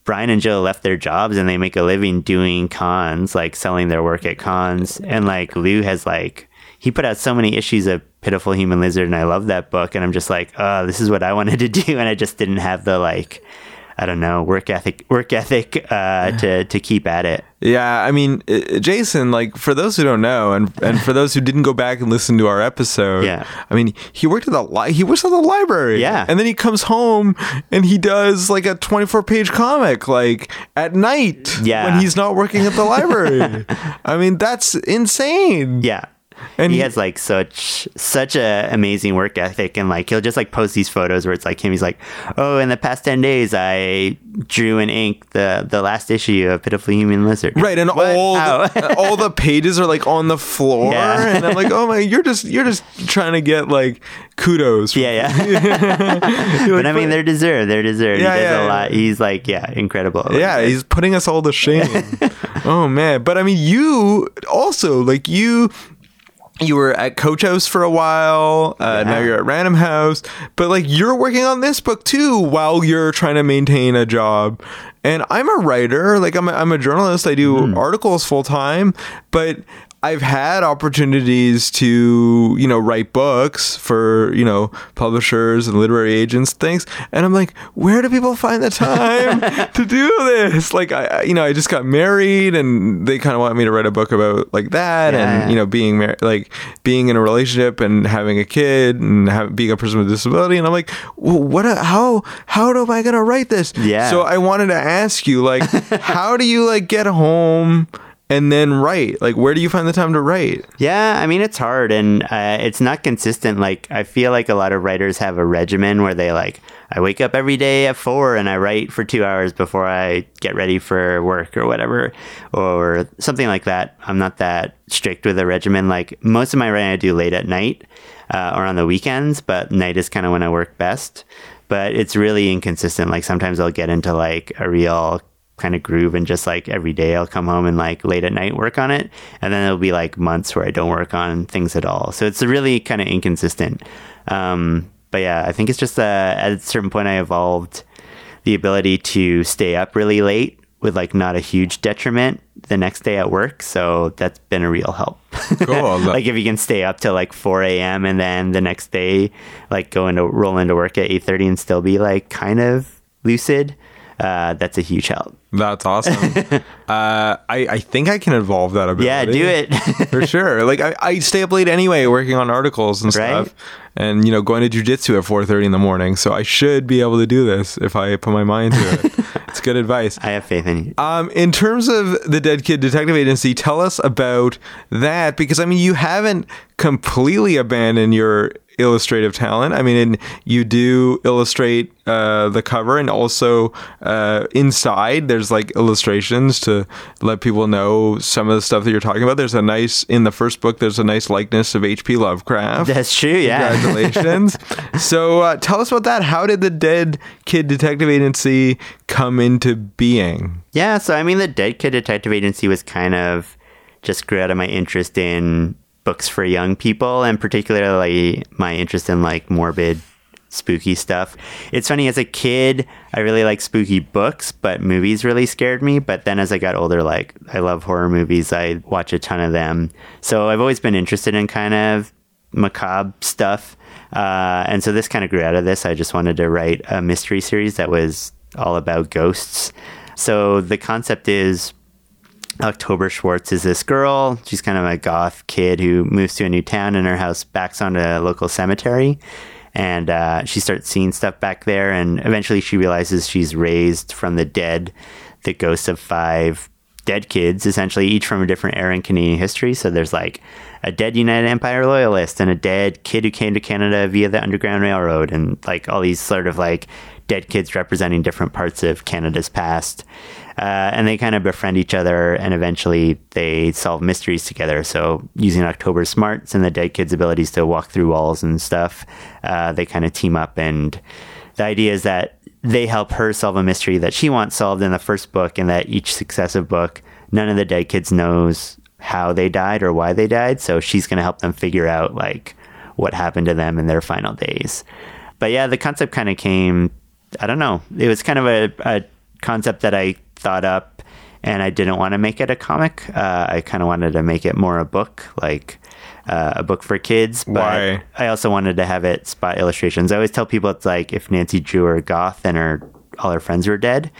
Brian and Jill left their jobs and they make a living doing cons, like selling their work at cons. And like Lou has like he put out so many issues of Pitiful Human Lizard, and I love that book. And I'm just like, oh, this is what I wanted to *laughs* do, and I just didn't have the like, I don't know, work ethic, work ethic uh, to to keep at it. Yeah, I mean, uh, Jason, like for those who don't know, and and for those who didn't go back and listen to our episode, Yeah. I mean, he worked at the li- he works at the library, Yeah. and then he comes home and he does like a twenty four page comic like at night, Yeah. when he's not working at the library. *laughs* I mean, that's insane. Yeah. And he has like such such a amazing work ethic and like he'll just like post these photos where it's like him he's like oh in the past 10 days i drew and inked the the last issue of pitiful human lizard Right, and What? all the, *laughs* all the pages are like on the floor, Yeah. and I'm like, oh my, you're just you're just trying to get like kudos. yeah yeah *laughs* *laughs* but i mean they're deserved they're deserved Yeah, he does yeah, a lot he's like yeah incredible Yeah, he's putting us all to shame. oh man, but I mean, you also like you. You were at Coach House for a while. Uh, Now you're at Random House, but like you're working on this book too while you're trying to maintain a job. And I'm a writer, like I'm a, I'm a journalist. I do articles full time, but I've had opportunities to, you know, write books for, you know, publishers and literary agents, things. And I'm like, where do people find the time *laughs* to do this? Like, I, you know, I just got married and they kind of want me to write a book about like that Yeah. and, you know, being married, like being in a relationship and having a kid and have, being a person with a disability. And I'm like, well, what, how, how am I going to write this? Yeah. So I wanted to ask you, like, *laughs* how do you like get home and then write? Like, where do you find the time to write? Yeah, I mean it's hard and uh, it's not consistent. Like I feel like a lot of writers have a regimen where they like I wake up every day at four and I write for two hours before I get ready for work or whatever or something like that. I'm not that strict with a regimen. Like most of my writing I do late at night uh, or on the weekends, but night is kind of when I work best. But it's really inconsistent. Like sometimes I'll get into like a real kind of groove and just like every day I'll come home and like late at night work on it. And then it'll be like months where I don't work on things at all. So it's really kind of inconsistent. Um, but yeah I think it's just uh, at a certain point I evolved the ability to stay up really late with like not a huge detriment the next day at work. So that's been a real help. Cool. *laughs* like if you can stay up till like 4 a.m and then the next day like go into roll into work at 8.30 and still be like kind of lucid uh, that's a huge help That's awesome. *laughs* uh, I, I think I can evolve that ability. yeah do it *laughs* for sure. Like I, I stay up late anyway, working on articles and Right. stuff, and you know, going to jujitsu at four thirty in the morning. So I should be able to do this if I put my mind to it. *laughs* it's good advice. I have faith in you. Um, in terms of the Dead Kid Detective Agency, tell us about that because I mean, you haven't completely abandoned your illustrative talent. I mean, and you do illustrate uh, the cover, and also uh, inside there's like illustrations to let people know some of the stuff that you're talking about. There's a nice in the first book. There's a nice likeness of H.P. Lovecraft. That's true, yeah. Congratulations. *laughs* so uh, tell us about that. How did the Dead Kid Detective Agency come into being? Yeah, so I mean, the Dead Kid Detective Agency was kind of just grew out of my interest in books for young people, and particularly my interest in like morbid, spooky stuff. It's funny, as a kid, I really like spooky books, but movies really scared me. But then as I got older, like, I love horror movies, I watch a ton of them. So I've always been interested in kind of macabre stuff. Uh, and so this kind of grew out of this. I just wanted to write a mystery series that was all about ghosts. So the concept is October Schwartz is this girl. She's kind of a goth kid who moves to a new town and her house backs onto a local cemetery. And uh, she starts seeing stuff back there. And eventually she realizes she's raised from the dead, the ghosts of five dead kids, essentially, each from a different era in Canadian history. So there's like a dead United Empire loyalist and a dead kid who came to Canada via the Underground Railroad, and like all these sort of like dead kids representing different parts of Canada's past. Uh, and they kind of befriend each other and eventually they solve mysteries together. So, using October smarts and the dead kids' abilities to walk through walls and stuff, uh, they kind of team up. And the idea is that they help her solve a mystery that she wants solved in the first book, and that each successive book, none of the dead kids knows how they died or why they died. So, she's going to help them figure out like what happened to them in their final days. But yeah, the concept kind of came, I don't know, it was kind of a, a concept that I thought up and I didn't want to make it a comic. Uh, I kind of wanted to make it more a book, like uh, a book for kids. But Why? I also wanted to have it spot illustrations. I always tell people it's like if Nancy Drew were goth and her all her friends were dead.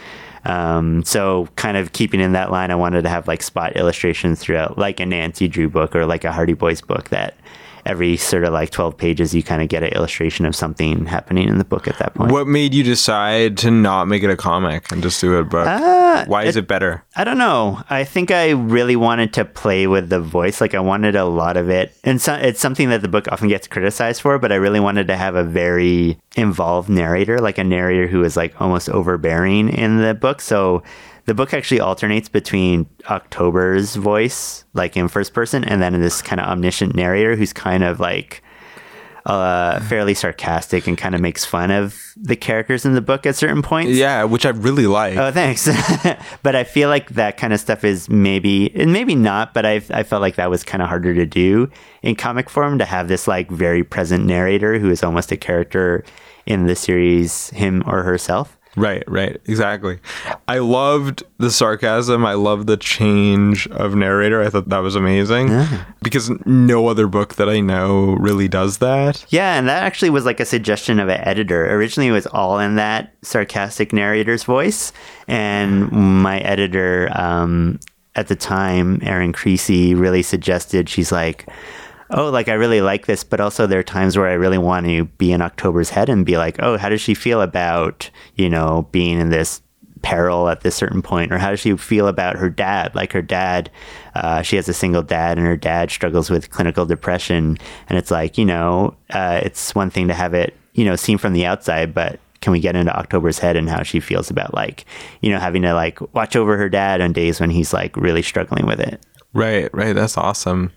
Um, so kind of keeping in that line, I wanted to have like spot illustrations throughout, like a Nancy Drew book or like a Hardy Boys book that every sort of like 12 pages you kind of get an illustration of something happening in the book at that point. What made you decide to not make it a comic and just do a book? Uh, Why is it better? I don't know. I think I really wanted to play with the voice. Like I wanted a lot of it, and so, it's something that the book often gets criticized for. But I really wanted to have a very involved narrator, like a narrator who is like almost overbearing in the book. So the book actually alternates between October's voice, like in first person, and then this kind of omniscient narrator who's kind of like uh, fairly sarcastic and kind of makes fun of the characters in the book at certain points. Yeah, which I really like. Oh, thanks. *laughs* but I feel like that kind of stuff is maybe, and maybe not, but I I felt like that was kind of harder to do in comic form to have this like very present narrator who is almost a character in the series, him or herself. Right, right, exactly. I loved the sarcasm. I loved the change of narrator. I thought that was amazing because no other book that I know really does that. Yeah, and that actually was like a suggestion of an editor. Originally, it was all in that sarcastic narrator's voice, and my editor um, at the time, Erin Creasey, really suggested. She's like, "Oh, like I really like this, but also there are times where I really want to be in October's head and be like, oh, how does she feel about you know being in this." peril at this certain point or how does she feel about her dad like her dad uh, she has a single dad and her dad struggles with clinical depression and it's like you know uh, it's one thing to have it you know seen from the outside but can we get into october's head and how she feels about like you know having to like watch over her dad on days when he's like really struggling with it Right, right. That's awesome.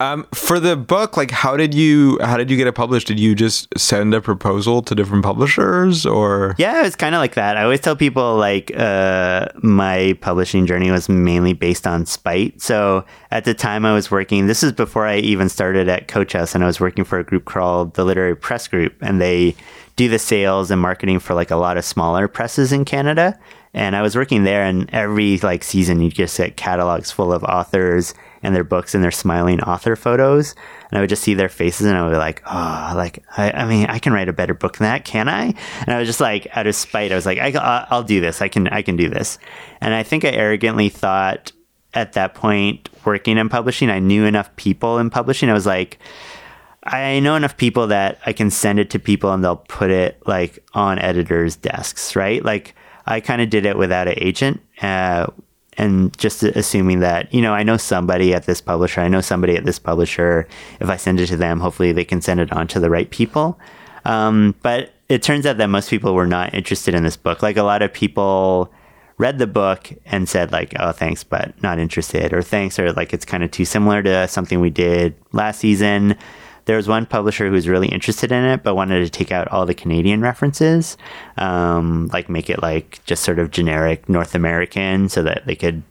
Um, for the book, like, how did you how did you get it published? Did you just send a proposal to different publishers, or Yeah, it's kind of like that. I always tell people like uh, my publishing journey was mainly based on spite. So at the time I was working, this is before I even started at Coach House, and I was working for a group called the Literary Press Group, and they do the sales and marketing for like a lot of smaller presses in Canada. And I was working there, and every like season, you just get catalogs full of authors and their books and their smiling author photos. And I would just see their faces, and I would be like, oh, like I, I mean, I can write a better book than that, can I? And I was just like, out of spite, I was like, I, I'll- do this. I can, I can do this. And I think I arrogantly thought at that point, working in publishing, I knew enough people in publishing. I was like, I know enough people that I can send it to people and they'll put it like on editors' desks, right? Like I kind of did it without an agent, uh, and just assuming that you know I know somebody at this publisher, I know somebody at this publisher. If I send it to them, hopefully they can send it on to the right people. Um, but it turns out that most people were not interested in this book. Like a lot of people read the book and said like oh thanks but not interested or thanks or like it's kind of too similar to something we did last season there was one publisher who was really interested in it but wanted to take out all the canadian references um, like make it like just sort of generic north american so that they could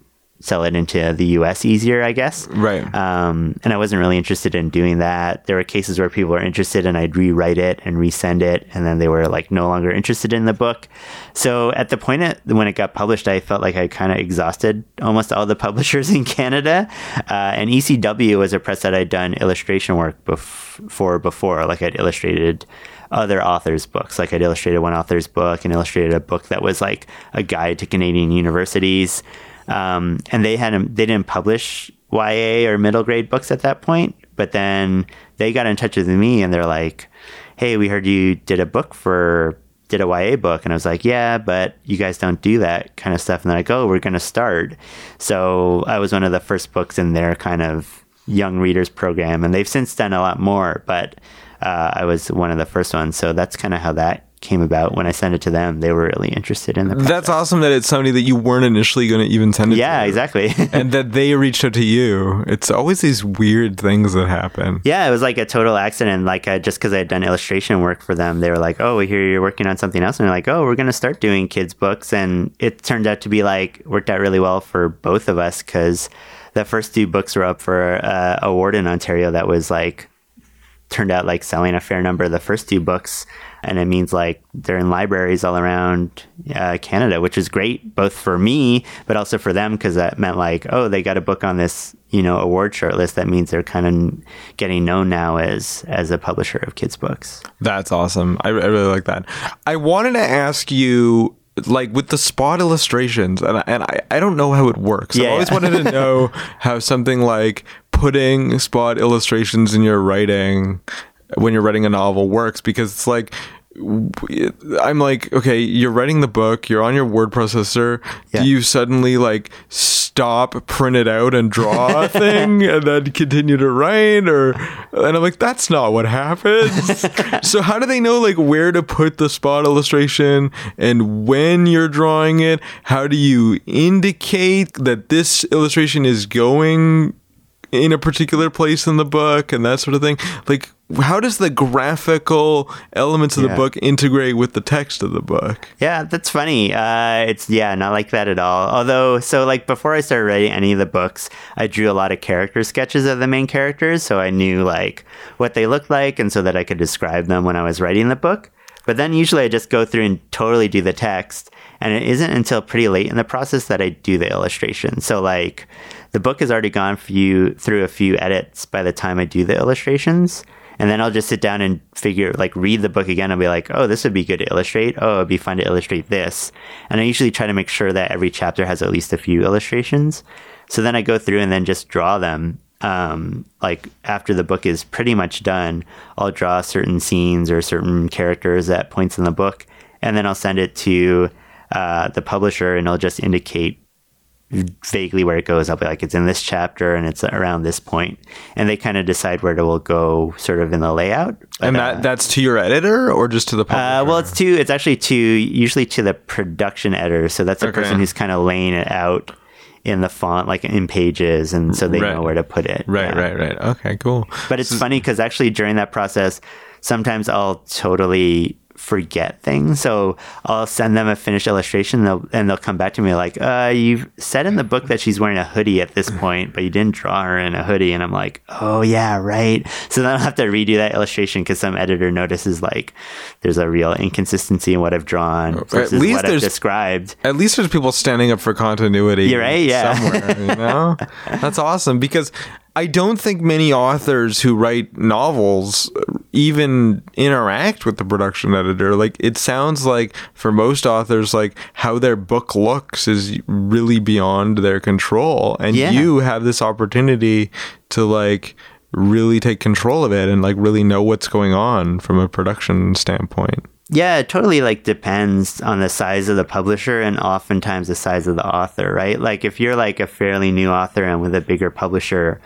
sell it into the us easier i guess Right. um, and I wasn't really interested in doing that. There were cases where people were interested, and I'd rewrite it and resend it, and then they were like no longer interested in the book. So at the point at, when it got published, I felt like I kind of exhausted almost all the *laughs* publishers in Canada. Uh, and ECW was a press that I'd done illustration work bef- for before, like I'd illustrated other authors' books. Like I'd illustrated one author's book and illustrated a book that was like a guide to Canadian universities. Um, and they had they didn't publish YA or middle grade books at that point, but then they got in touch with me and they're like, "Hey, we heard you did a book for did a YA book," and I was like, "Yeah, but you guys don't do that kind of stuff." And they're like, "Oh, we're gonna start." So I was one of the first books in their kind of young readers program, and they've since done a lot more, but uh, I was one of the first ones. So that's kind of how that came about. When I sent it to them, they were really interested in the. that's awesome that it's somebody that you weren't initially going to even send it Yeah, to. exactly. *laughs* and that they reached out to you. It's always these weird things that happen. Yeah, it was like a total accident. Like uh, just because I had done illustration work for them, they were like, "Oh, we hear you're working on something else," and they're like, "Oh, we're gonna start doing kids books." And it turned out to be like worked out really well for both of us because the first two books were up for uh, award in Ontario that was like turned out like selling a fair number of the first two books. And it means like they're in libraries all around uh, Canada, which is great both for me, but also for them because that meant like, oh, they got a book on this, you know, award shortlist. That means they're kind of getting known now as as a publisher of kids books. That's awesome. I, I really like that. I wanted to ask you, like with the spot illustrations, and I, and I, I don't know how it works. I always yeah. wanted to know *laughs* how something like putting spot illustrations in your writing when you're writing a novel works because it's like. I'm like, okay, you're writing the book, you're on your word processor. Yeah. Do you suddenly like stop, print it out, and draw a *laughs* thing, and then continue to write? Or and I'm like, that's not what happens. *laughs* so how do they know like where to put the spot illustration and when you're drawing it? How do you indicate that this illustration is going in a particular place in the book and that sort of thing? Like, how does the graphical elements of the book integrate with the text of the book? Yeah, that's funny. Uh, it's yeah, not like that at all. Although, so like before I started writing any of the books, I drew a lot of character sketches of the main characters, so I knew like what they looked like, and so that I could describe them when I was writing the book. But then usually I just go through and totally do the text. And it isn't until pretty late in the process that I do the illustration. So like the book has already gone for you through a few edits by the time I do the illustrations. And then I'll just sit down and figure, like, read the book again and be like, oh, this would be good to illustrate. Oh, it'd be fun to illustrate this. And I usually try to make sure that every chapter has at least a few illustrations. So then I go through and then just draw them. Um, like after the book is pretty much done, I'll draw certain scenes or certain characters at points in the book, and then I'll send it to uh, the publisher, and I'll just indicate vaguely where it goes. I'll be like, it's in this chapter and it's around this point, and they kind of decide where it will go, sort of in the layout. But, and that uh, that's to your editor or just to the publisher? uh, well, it's to it's actually to usually to the production editor. So that's the Okay. person who's kind of laying it out in the font, like in pages, and so they Right. know where to put it. right, Yeah. right, right. Okay, cool. But it's funny because actually during that process, sometimes I'll totally forget things. So I'll send them a finished illustration, and they'll, and they'll come back to me like, uh, "You've said in the book that she's wearing a hoodie at this point, but you didn't draw her in a hoodie." And I'm like, "Oh yeah, right." So then I'll have to redo that illustration because some editor notices like there's a real inconsistency in what I've drawn versus least what I've described. At least there's people standing up for continuity. You're right, yeah. Somewhere, you know? *laughs* That's awesome because I don't think many authors who write novels uh, even interact with the production editor. Like it sounds like for most authors, like how their book looks is really beyond their control. And Yeah. you have this opportunity to like really take control of it and like really know what's going on from a production standpoint. Yeah, it totally like depends on the size of the publisher and oftentimes the size of the author, right? Like if you're like a fairly new author and with a bigger publisher,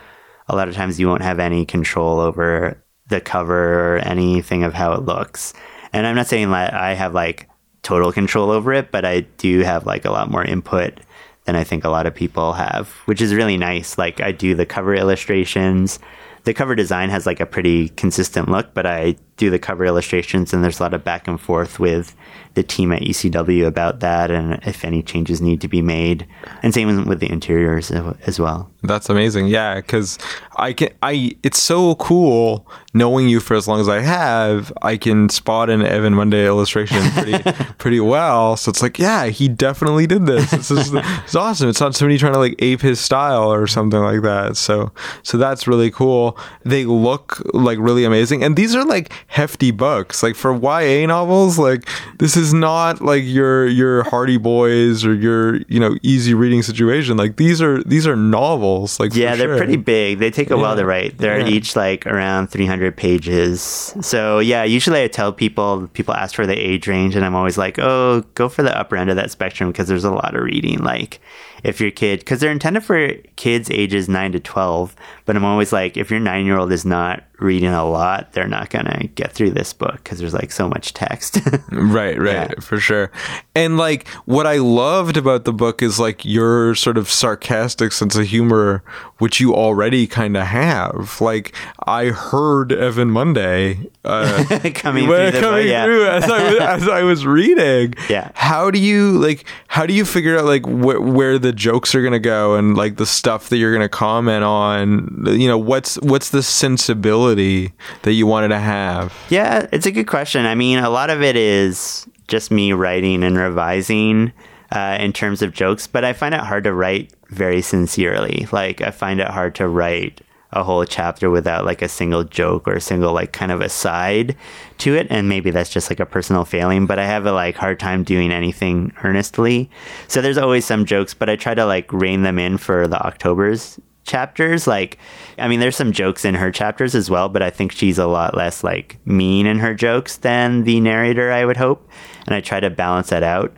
a lot of times you won't have any control over the cover or anything of how it looks. And I'm not saying that I have like total control over it, but I do have like a lot more input than I think a lot of people have, which is really nice. Like I do the cover illustrations. The cover design has like a pretty consistent look, but I do the cover illustrations and there's a lot of back and forth with the team at ECW about that and if any changes need to be made. And same with the interiors as well. That's amazing. Yeah, because I can. I. It's so cool knowing you for as long as I have. I can spot an Evan Munday illustration pretty *laughs* pretty well. So it's like, yeah, he definitely did this. This is it's awesome. It's not somebody trying to like ape his style or something like that. So so that's really cool. They look like really amazing, and these are like hefty books. Like for YA novels, like this is not like your your Hardy Boys or your you know easy reading situation. Like these are these are novels. Like for Yeah, they're sure. pretty big. They take a while to write. They're Yeah. each like around 300 pages. So yeah, usually I tell people, people ask for the age range, and I'm always like, oh, go for the upper end of that spectrum because there's a lot of reading. Like if your kid, because they're intended for kids ages 9 to 12, but I'm always like, if your nine year old is not reading a lot, they're not going to get through this book because there's like so much text. *laughs* Right, right, Yeah. for sure. And like what I loved about the book is like your sort of sarcastic sense of humor, which you already kind of have. Like I heard Evan Munday uh, *laughs* coming when- through the book. coming Yeah. through as I was, as I was reading. *laughs* Yeah. How do you like? How do you figure out like wh- where the jokes are gonna go and like the stuff that you're gonna comment on? You know, what's what's the sensibility that you wanted to have? Yeah, it's a good question. I mean, a lot of it is just me writing and revising uh, in terms of jokes, but I find it hard to write very sincerely. Like, I find it hard to write a whole chapter without like a single joke or a single like kind of aside to it and maybe that's just like a personal failing but i have a like hard time doing anything earnestly so there's always some jokes but i try to like rein them in for the october's chapters like i mean there's some jokes in her chapters as well but i think she's a lot less like mean in her jokes than the narrator i would hope and i try to balance that out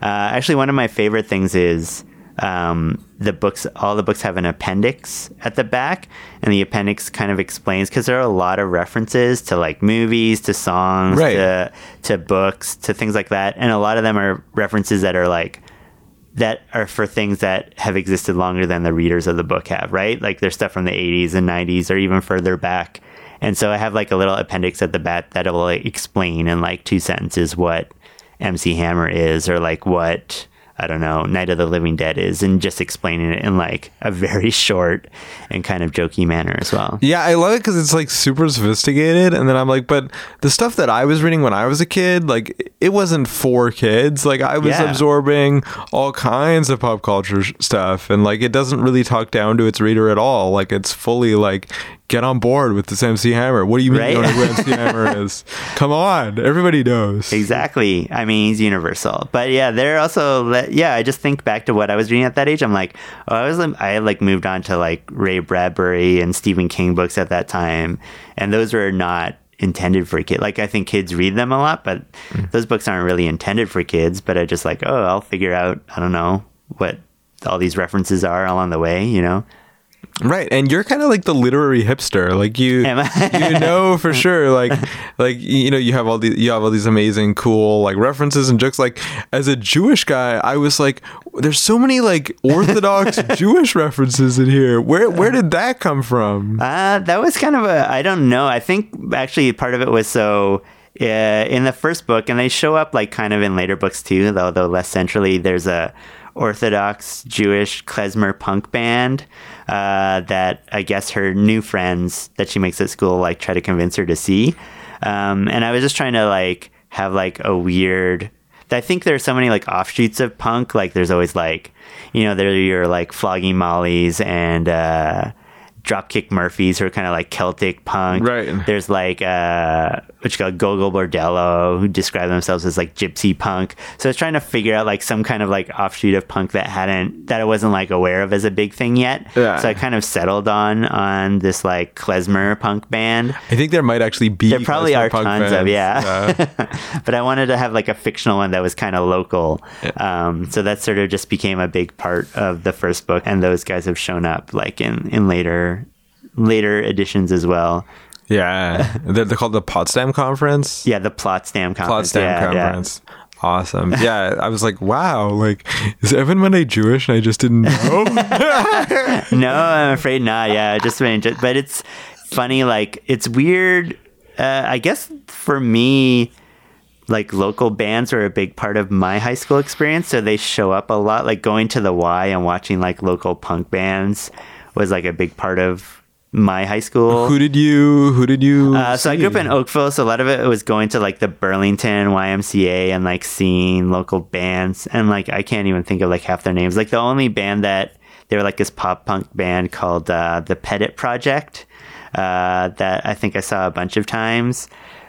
uh, actually one of my favorite things is um, the books all the books have an appendix at the back and the appendix kind of explains because there are a lot of references to like movies to songs Right. to to books to things like that and a lot of them are references that are like that are for things that have existed longer than the readers of the book have, right? Like there's stuff from the 80s and 90s or even further back. And so I have like a little appendix at the back that will like explain in like two sentences what MC Hammer is or like what I don't know, Night of the Living Dead is, and just explaining it in like a very *laughs* short and kind of jokey manner as well. Yeah, I love it because it's like super sophisticated, and then I'm like, but the stuff that I was reading when I was a kid, like it wasn't for kids. Like I was Yeah. absorbing all kinds of pop culture sh- stuff, and like it doesn't really talk down to its reader at all. Like it's fully like get on board with this MC Hammer. What do you mean you don't know who MC Hammer is? *laughs* Come on, everybody knows. Exactly. I mean, he's universal. But yeah, they're also yeah. I just think back to what I was reading at that age. I'm like, oh, I was I like moved on to like Ray Bradbury and Stephen King books at that time, and those were not intended for kids. Like I think kids read them a lot, but hmm. those books aren't really intended for kids. But I just like, oh, I'll figure out. I don't know what all these references are along the way. You know. Right, and you're kind of like the literary hipster. Like you, you know for *laughs* sure. Like, like you know, you have all these, you have all these amazing, cool like references and jokes. Like, as a Jewish guy, I was like, there's so many like Orthodox *laughs* Jewish references in here. Where, where did that come from? Uh, that was kind of a I don't know. I think actually part of it was so uh, in the first book, and they show up like kind of in later books too, though though less centrally. There's a Orthodox Jewish klezmer punk band uh, that I guess her new friends that she makes at school like try to convince her to see. Um, and I was just trying to like have like a weird. I think there's so many like offshoots of punk. Like there's always like, you know, there are your like flogging mollies and uh, Dropkick Murphys who are kind of like Celtic punk. Right. There's like uh, what you call Gogol Bordello who describe themselves as like gypsy punk. So I was trying to figure out like some kind of like offshoot of punk that hadn't that I wasn't like aware of as a big thing yet. Yeah. So I kind of settled on on this like klezmer punk band. I think there might actually be. There probably are punk tons of bands. yeah, *laughs* but I wanted to have like a fictional one that was kind of local. Um, so that sort of just became a big part of the first book, and those guys have shown up like in in later later editions as well. yeah. *laughs* They're, they're called the Potsdam Conference. Yeah, the Potsdam conference. Potsdam yeah, yeah. Conference. Awesome. *laughs* Yeah, I was like, wow, like, is Evan Munday Jewish and I just didn't know? *laughs* no, I'm afraid not. Yeah, just but it's funny. Like it's weird. Uh, I guess for me, like local bands were a big part of my high school experience, so they show up a lot. Like going to the Y and watching like local punk bands was like a big part of my high school. who did you, who did you? Uh, so I grew up in Oakville, so a lot of it was going to like the Burlington YMCA and like seeing local bands, and like I can't even think of like half their names. Like the only band that they were like this pop punk band called uh, the Pettit Project uh, that I think I saw a bunch of times,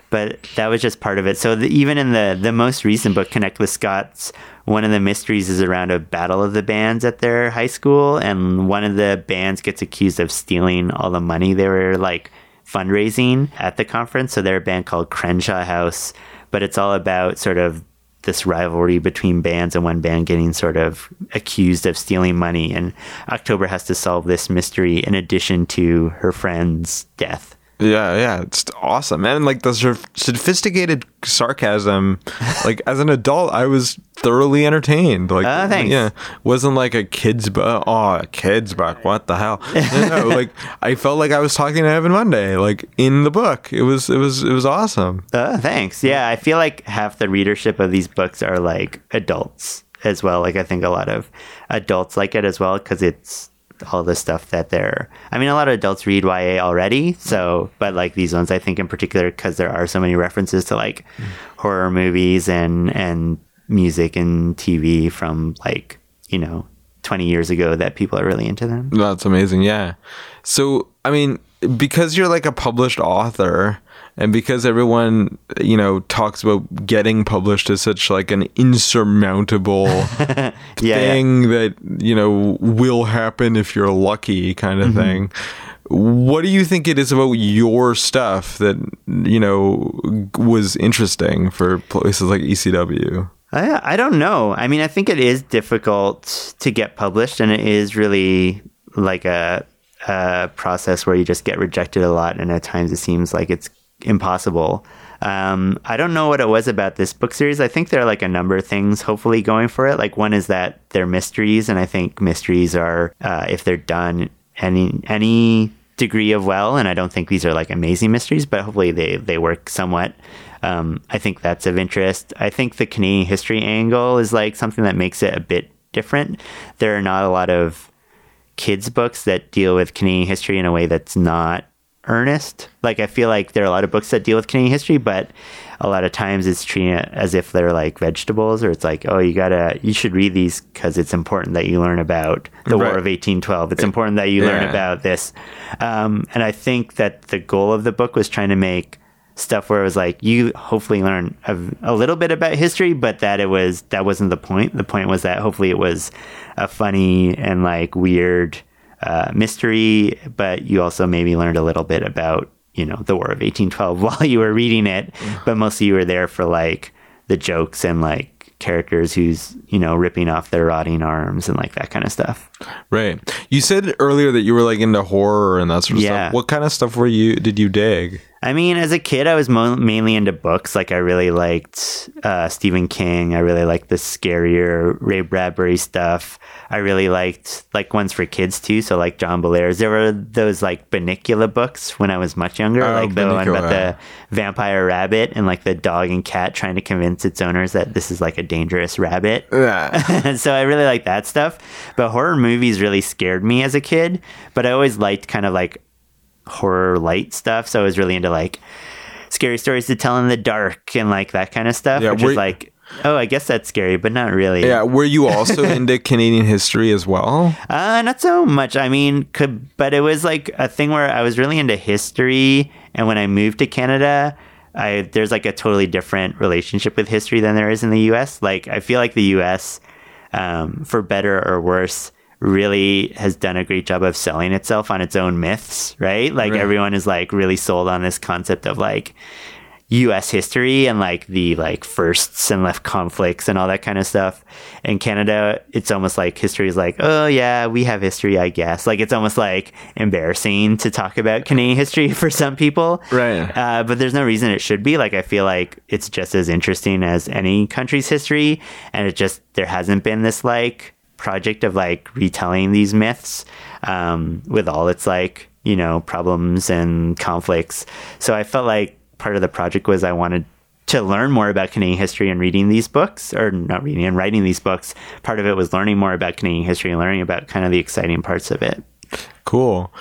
but that was just part of it. So the, even in the the most recent book, Connect the Scots, one of the mysteries is around a battle of the bands at their high school, and one of the bands gets accused of stealing all the money they were like fundraising at the conference. So they're a band called Crenshaw House, but it's all about sort of this rivalry between bands and one band getting sort of accused of stealing money. And October has to solve this mystery in addition to her friend's death. Yeah, yeah, it's awesome, and like the sort of sophisticated sarcasm. *laughs* like as an adult, I was thoroughly entertained. Like, Oh, thanks. yeah, wasn't like a kid's book. Oh, a kid's book. What the hell? *laughs* No, no, like I felt like I was talking to Evan Munday, like in the book. It was, it was, it was awesome. Oh, thanks. Yeah, I feel like half the readership of these books are like adults as well. Like I think a lot of adults like it as well because it's all the stuff that they're. I mean, a lot of adults read YA already, so but like these ones, I think in particular because there are so many references to like horror movies and and music and TV from like you know. 20 years ago that people are really into them. That's amazing. Yeah. So, I mean, because you're like a published author and because everyone, you know, talks about getting published as such like an insurmountable *laughs* Yeah, thing that, you know, will happen if you're lucky kind of mm-hmm. thing. What do you think it is about your stuff that, you know, was interesting for places like ECW? I, I don't know. I mean, I think it is difficult to get published, and it is really like a, a process where you just get rejected a lot, and at times it seems like it's impossible. Um, I don't know what it was about this book series. I think there are like a number of things hopefully going for it. Like one is that they're mysteries, and I think mysteries are, uh, if they're done any any degree of well, and I don't think these are like amazing mysteries, but hopefully they they work somewhat. Um, I think that's of interest. I think the Canadian history angle is like something that makes it a bit different. There are not a lot of kids' books that deal with Canadian history in a way that's not earnest. Like I feel like there are a lot of books that deal with Canadian history, but a lot of times it's treated as if they're like vegetables, or it's like, oh, you gotta, you should read these because it's important that you learn about the Right. War of 1812. It's important that you learn about this. Um, and I think that the goal of the book was trying to make stuff where it was like you hopefully learn a, a little bit about history, but that it was that wasn't the point. The point was that hopefully it was a funny and like weird uh, mystery, but you also maybe learned a little bit about you know the War of 1812 *laughs* while you were reading it, but mostly you were there for like the jokes and like characters who's you know ripping off their rotting arms and like that kind of stuff. Right. You said earlier that you were like into horror and that sort of Yeah. stuff. What kind of stuff were you did you dig? I mean, as a kid, I was mo- mainly into books. Like, I really liked uh, Stephen King. I really liked the scarier Ray Bradbury stuff. I really liked like ones for kids too. So, like John Bellairs. There were those like Bunnicula books when I was much younger, Oh, like the one about the vampire rabbit and like the dog and cat trying to convince its owners that this is like a dangerous rabbit. Yeah. *laughs* so I really like that stuff. But horror movies really scared me as a kid. But I always liked kind of like horror light stuff. So I was really into like scary stories to tell in the dark and like that kind of stuff. Yeah, which is like, oh, I guess that's scary, but not really. yeah. Were you also *laughs* into Canadian history as well? Uh, not so much. I mean, could but it was like a thing where I was really into history, and when I moved to Canada, I there's like a totally different relationship with history than there is in the U.S. Like I feel like the U.S. Um, for better or worse, really has done a great job of selling itself on its own myths. Right? Like Right. everyone is like really sold on this concept of like U.S. history and like the like firsts and left conflicts and all that kind of stuff. In Canada, it's almost like history is like, oh yeah, we have history, I guess. Like it's almost like embarrassing to talk about Canadian history *laughs* for some people, Right. Uh, but there's no reason it should be. Like I feel like it's just as interesting as any country's history, and it just there hasn't been this like project of like retelling these myths um, with all its like you know problems and conflicts. So I felt like part of the project was I wanted to learn more about Canadian history and reading these books, or not reading and writing these books. Part of it was learning more about Canadian history and learning about kind of the exciting parts of it. Cool.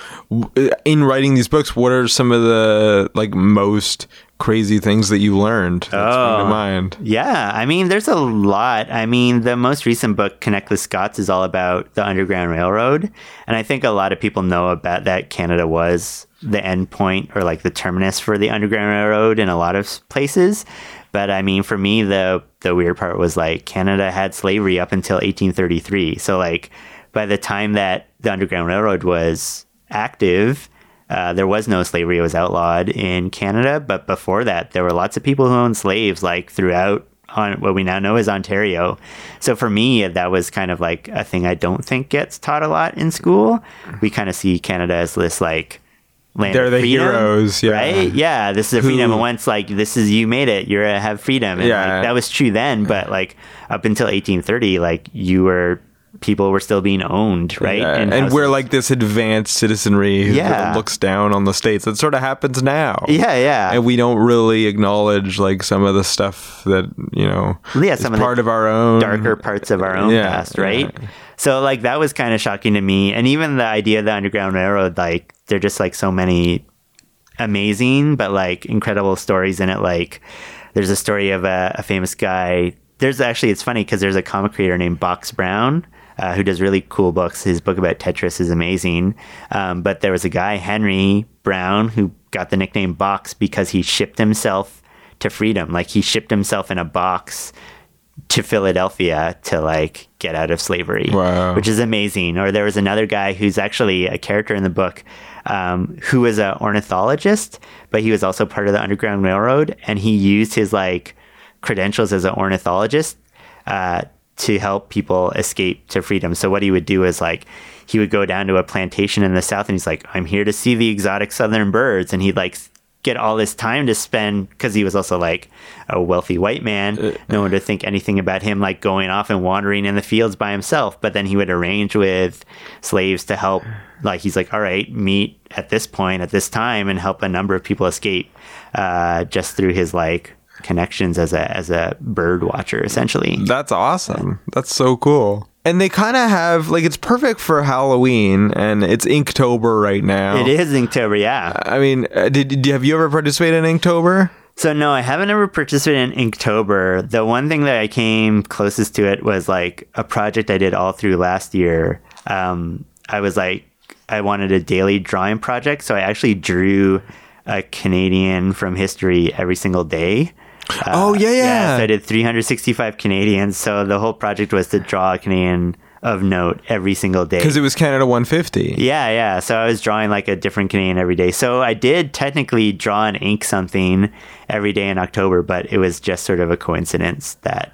In writing these books, what are some of the like most crazy things that you learned that spring to Oh. mind? Yeah, I mean, there's a lot. I mean, the most recent book, Connect the Scots, is all about the Underground Railroad. And I think a lot of people know about that Canada was the end point or like the terminus for the Underground Railroad in a lot of places. But I mean, for me, the, the weird part was like Canada had slavery up until 1833. So, like, by the time that the Underground Railroad was active, uh, there was no slavery; it was outlawed in Canada. But before that, there were lots of people who owned slaves, like throughout on what we now know as Ontario. So for me, that was kind of like a thing I don't think gets taught a lot in school. We kind of see Canada as this like land They're of the freedom, heroes, yeah. right? Yeah, this is a freedom. Who- And once like this is you made it, you're gonna have freedom. And Yeah. like, that was true then, but like up until 1830, like you were people were still being owned, right? Yeah, In and we're like this advanced citizenry who Yeah. looks down on the states. That sort of happens now. yeah, yeah. And we don't really acknowledge like some of the stuff that, you know, Yeah, is some of the part of our own darker parts of our own Yeah, past, right? yeah. So like that was kind of shocking to me, and even the idea of the Underground Railroad, like they're just like so many amazing but like incredible stories in it. Like there's a story of a, a famous guy. There's actually it's funny because there's a comic creator named Box Brown. Uh, who does really cool books? His book about Tetris is amazing. Um, but there was a guy, Henry Brown, who got the nickname Box because he shipped himself to freedom. Like he shipped himself in a box to Philadelphia to like get out of slavery, Wow. which is amazing. Or there was another guy who's actually a character in the book um, who was an ornithologist, but he was also part of the Underground Railroad, and he used his like credentials as an ornithologist uh, to help people escape to freedom. So what he would do is like he would go down to a plantation in the south, and he's like, "I'm here to see the exotic southern birds," and he'd like get all this time to spend because he was also like a wealthy white man. no one to think anything about him like going off and wandering in the fields by himself. But then he would arrange with slaves to help. Like he's like, all right, meet at this point at this time and help a number of people escape uh, just through his like connections as a as a bird watcher essentially. That's awesome. That's so cool. And they kind of have like it's perfect for Halloween, and it's Inktober right now. It is Inktober, yeah. I mean, uh, did, did have you ever participated in Inktober? So no, I haven't ever participated in Inktober. The one thing that I came closest to it was like a project I did all through last year. Um, I was like, I wanted a daily drawing project, so I actually drew a Canadian from history every single day. Oh yeah, yeah. so I did 365 Canadians. So the whole project was to draw a Canadian of note every single day. Because it was Canada 150. Yeah, yeah. So I was drawing like a different Canadian every day. So I did technically draw and ink something every day in October, but it was just sort of a coincidence that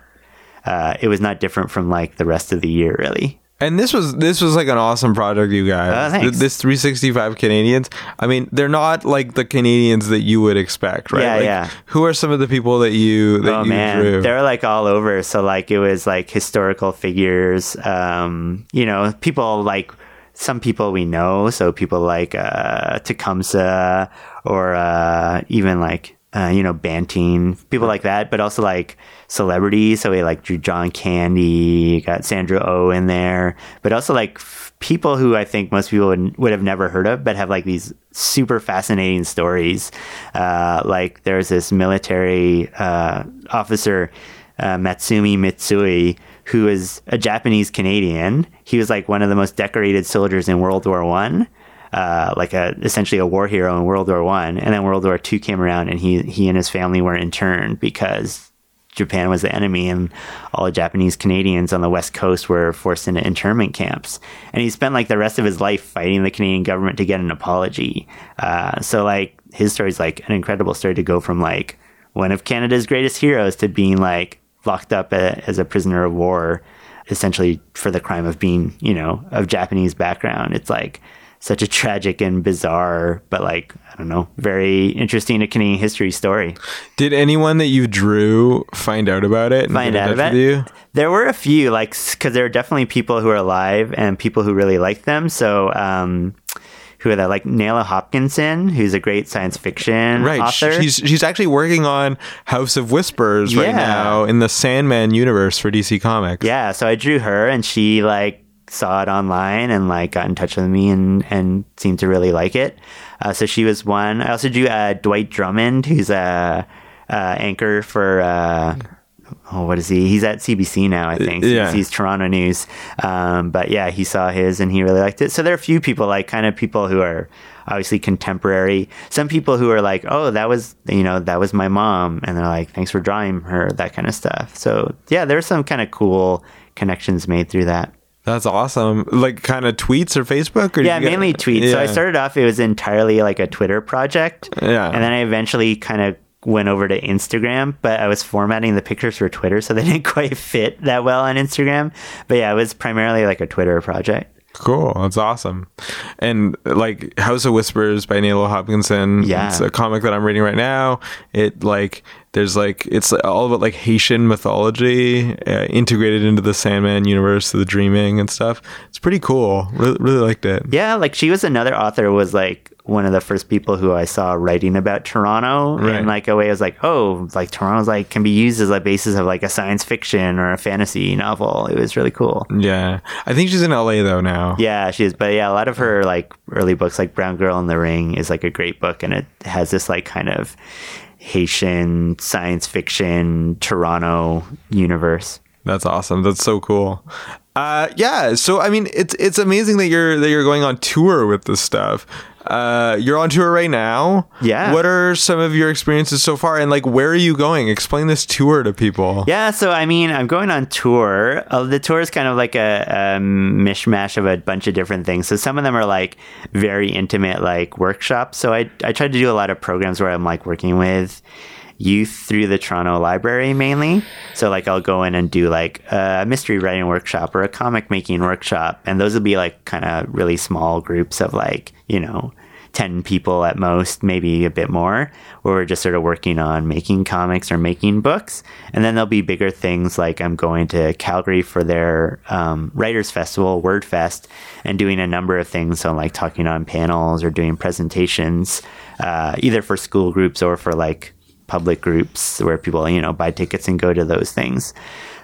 uh, it was not different from like the rest of the year, really. And this was this was like an awesome project, you guys. Oh, thanks. Th- This 365 Canadians. I mean, they're not like the Canadians that you would expect, right? Yeah, Like, yeah. Who are some of the people that you that oh you man, drew? they're like all over. So like it was like historical figures, um, you know, people like some people we know. So people like uh, Tecumseh or uh, even like uh, you know Banting, people like that. But also like celebrities. So we like drew John Candy, got Sandra O in there, but also like f- people who I think most people would, would have never heard of, but have like these super fascinating stories. Uh, like there's this military uh, officer, uh, Masumi Mitsui, who is a Japanese Canadian. He was like one of the most decorated soldiers in World War One. Uh, like a essentially a war hero in World War One, and then World War Two came around, and he he and his family were interned because Japan was the enemy, and all the Japanese Canadians on the West Coast were forced into internment camps. And he spent like the rest of his life fighting the Canadian government to get an apology. Uh, so like his story is like an incredible story to go from like one of Canada's greatest heroes to being like locked up a, as a prisoner of war, essentially for the crime of being you know of Japanese background. It's like such a tragic and bizarre, but like I don't know, very interesting to Canadian history story. Did anyone that you drew find out about it? And find out about it. There were a few, like, because there are definitely people who are alive and people who really like them. So, um, who are that? Like Nalo Hopkinson, who's a great science fiction Right. author. She's she's actually working on House of Whispers right now in the Sandman universe for DC Comics. yeah, so I drew her, and she like saw it online and like got in touch with me and and seemed to really like it. Uh, so she was one. I also drew uh, Dwight Drummond, who's a uh, anchor for. Uh, Oh, what is he? He's at CBC now, I think. yeah. CBC's Toronto News. Um, but yeah, he saw his and he really liked it. So there are a few people, like kind of people who are obviously contemporary. Some people who are like, oh, that was, you know, that was my mom. And they're like, thanks for drawing her, that kind of stuff. So yeah, there's some kind of cool connections made through that. That's awesome. Like kind of tweets or Facebook or Yeah, you get- mainly tweets. So I started off, it was entirely like a Twitter project. Yeah. And then I eventually kind of went over to Instagram, but I was formatting the pictures for Twitter, so they *laughs* didn't quite fit that well on Instagram. But yeah, it was primarily like a Twitter project. Cool. That's awesome. And like House of Whispers by Nalo Hopkinson. Yeah. It's a comic that I'm reading right now. It like there's like it's all about like Haitian mythology uh, integrated into the Sandman universe, the dreaming and stuff. It's pretty cool. Really, really liked it. Yeah, like she was another author was like one of the first people who I saw writing about Toronto Right. in like a way I was like, oh, like Toronto's like can be used as a basis of like a science fiction or a fantasy novel. It was really cool. Yeah. I think she's in LA though now. Yeah, she is. But yeah, a lot of her like early books, like Brown Girl in the Ring, is like a great book, and it has this like kind of Haitian science fiction Toronto universe. That's awesome. That's so cool. Uh, yeah. So I mean, it's it's amazing that you're that you're going on tour with this stuff. Uh, you're on tour right now. Yeah. What are some of your experiences so far, and like where are you going? Explain this tour to people. Yeah, so I mean, I'm going on tour. Uh, the tour is kind of like a, a mishmash of a bunch of different things. So some of them are like very intimate, like workshops. So I I try to do a lot of programs where I'm like working with youth through the Toronto Library mainly. So like I'll go in and do like a mystery writing workshop or a comic making workshop, and those will be like kind of really small groups of like you know. 10 people at most, maybe a bit more, where we're just sort of working on making comics or making books. And then there'll be bigger things like I'm going to Calgary for their um, Writers Festival, WordFest, and doing a number of things. So, like talking on panels or doing presentations, uh, either for school groups or for like public groups where people you know buy tickets and go to those things.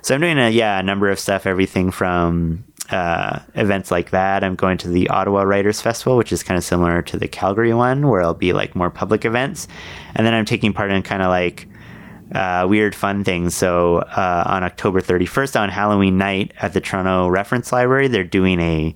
So I'm doing a yeah a number of stuff, everything from uh, events like that. I'm going to the Ottawa Writers Festival, which is kind of similar to the Calgary one, where it'll be like more public events, and then I'm taking part in kind of like uh, weird fun things. So uh, on October 31st, on Halloween night at the Toronto Reference Library, they're doing a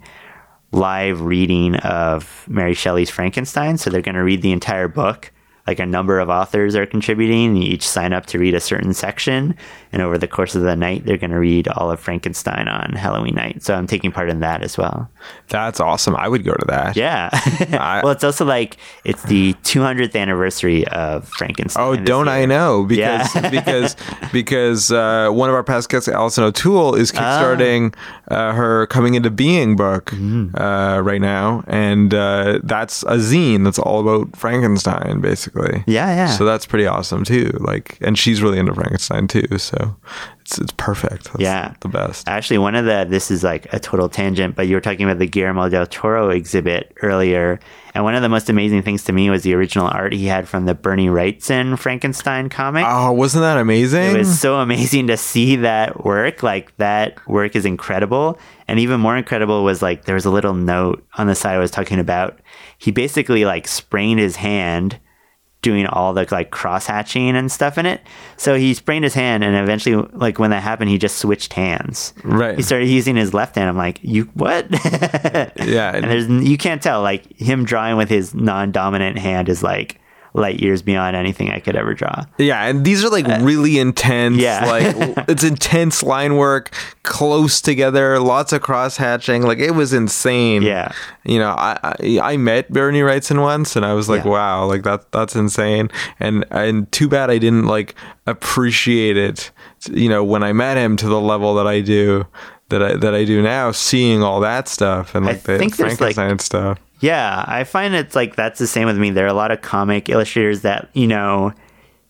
live reading of Mary Shelley's Frankenstein. So they're going to read the entire book like a number of authors are contributing. You each sign up to read a certain section, and over the course of the night, they're going to read all of Frankenstein on Halloween night. So I'm taking part in that as well. That's awesome. I would go to that. Yeah. *laughs* well, it's also like it's the 200th anniversary of Frankenstein. Oh, don't year. I know? Because Yeah. *laughs* because because uh, one of our past guests, Alison O'Toole, is kickstarting uh, her coming into being book uh, right now, and uh, that's a zine that's all about Frankenstein, basically. Yeah, yeah. So that's pretty awesome too. Like, and she's really into Frankenstein too. So it's it's perfect. That's Yeah. the best. Actually, one of the this is like a total tangent, but you were talking about the Guillermo del Toro exhibit earlier, and one of the most amazing things to me was the original art he had from the Bernie Wrightson Frankenstein comic. Oh, wasn't that amazing? It was so amazing to see that work. Like that work is incredible. And even more incredible was like there was a little note on the side I was talking about. He basically like sprained his hand doing all the like cross hatching and stuff in it. So he sprained his hand and eventually like when that happened he just switched hands. Right. He started using his left hand. I'm like, "You what?" *laughs* Yeah. And there's you can't tell like him drawing with his non-dominant hand is like light years beyond anything I could ever draw. Yeah, and these are like really intense. Uh, yeah. like *laughs* it's intense line work, close together, lots of cross hatching. Like it was insane. Yeah. you know, I I, I met Bernie Wrightson once, and I was like, Yeah. wow, like that that's insane. And and too bad I didn't like appreciate it. You know, when I met him to the level that I do. That I, that I do now, seeing all that stuff and I like the think there's, like- Frankenstein stuff. Yeah, I find it's like that's the same with me. There are a lot of comic illustrators that, you know,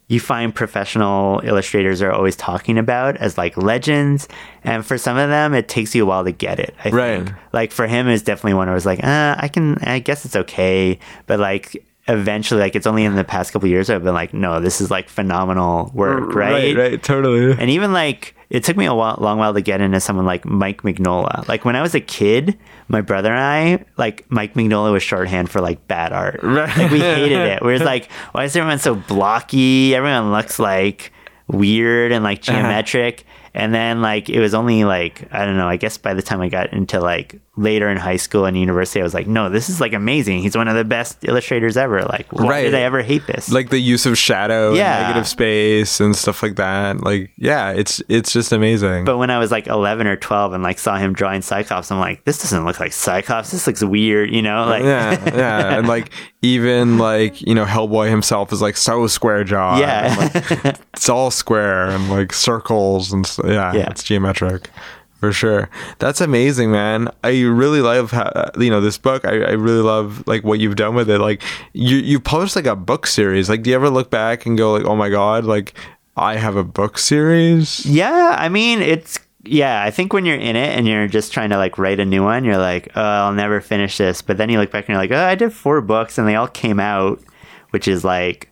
you find professional illustrators are always talking about as like legends. And for some of them, it takes you a while to get it. I Right. think. Like for him, it's definitely one where I was like, uh, I can, I guess it's okay. But like, eventually, like it's only in the past couple years I've been like, no, this is like phenomenal work, mm, right? right, right, totally. And even like it took me a while, long while to get into someone like Mike Mignola. Like when I was a kid, my brother and I, like Mike Mignola was shorthand for like bad art. Right. Like we hated it. Whereas *laughs* like, why is everyone so blocky? Everyone looks like weird and like uh-huh. geometric. And then like it was only like I don't know. I guess by the time I got into like later in high school and university, I was like, no, this is like amazing. He's one of the best illustrators ever. Like, why Right. did I ever hate this? like the use of shadow Yeah. and negative space and stuff like that like yeah it's it's just amazing But when I was like 11 or 12 and like saw him drawing Cyclops, I'm like, this doesn't look like Cyclops. This looks weird, you know? Like, yeah yeah *laughs* and like even like you know hellboy himself is like so square jaw yeah. it's all square and like circles and s- yeah, Yeah. it's geometric for sure. That's amazing man. I really love how you know this book. I, I really love like what you've done with it. Like you you published like a book series. Like do you ever look back and go like oh my god like i have a book series yeah. I mean, it's, yeah, I think when you're in it and you're just trying to like write a new one, you're like, oh, I'll never finish this. But then you look back and you're like, oh, I did four books and they all came out, which is like,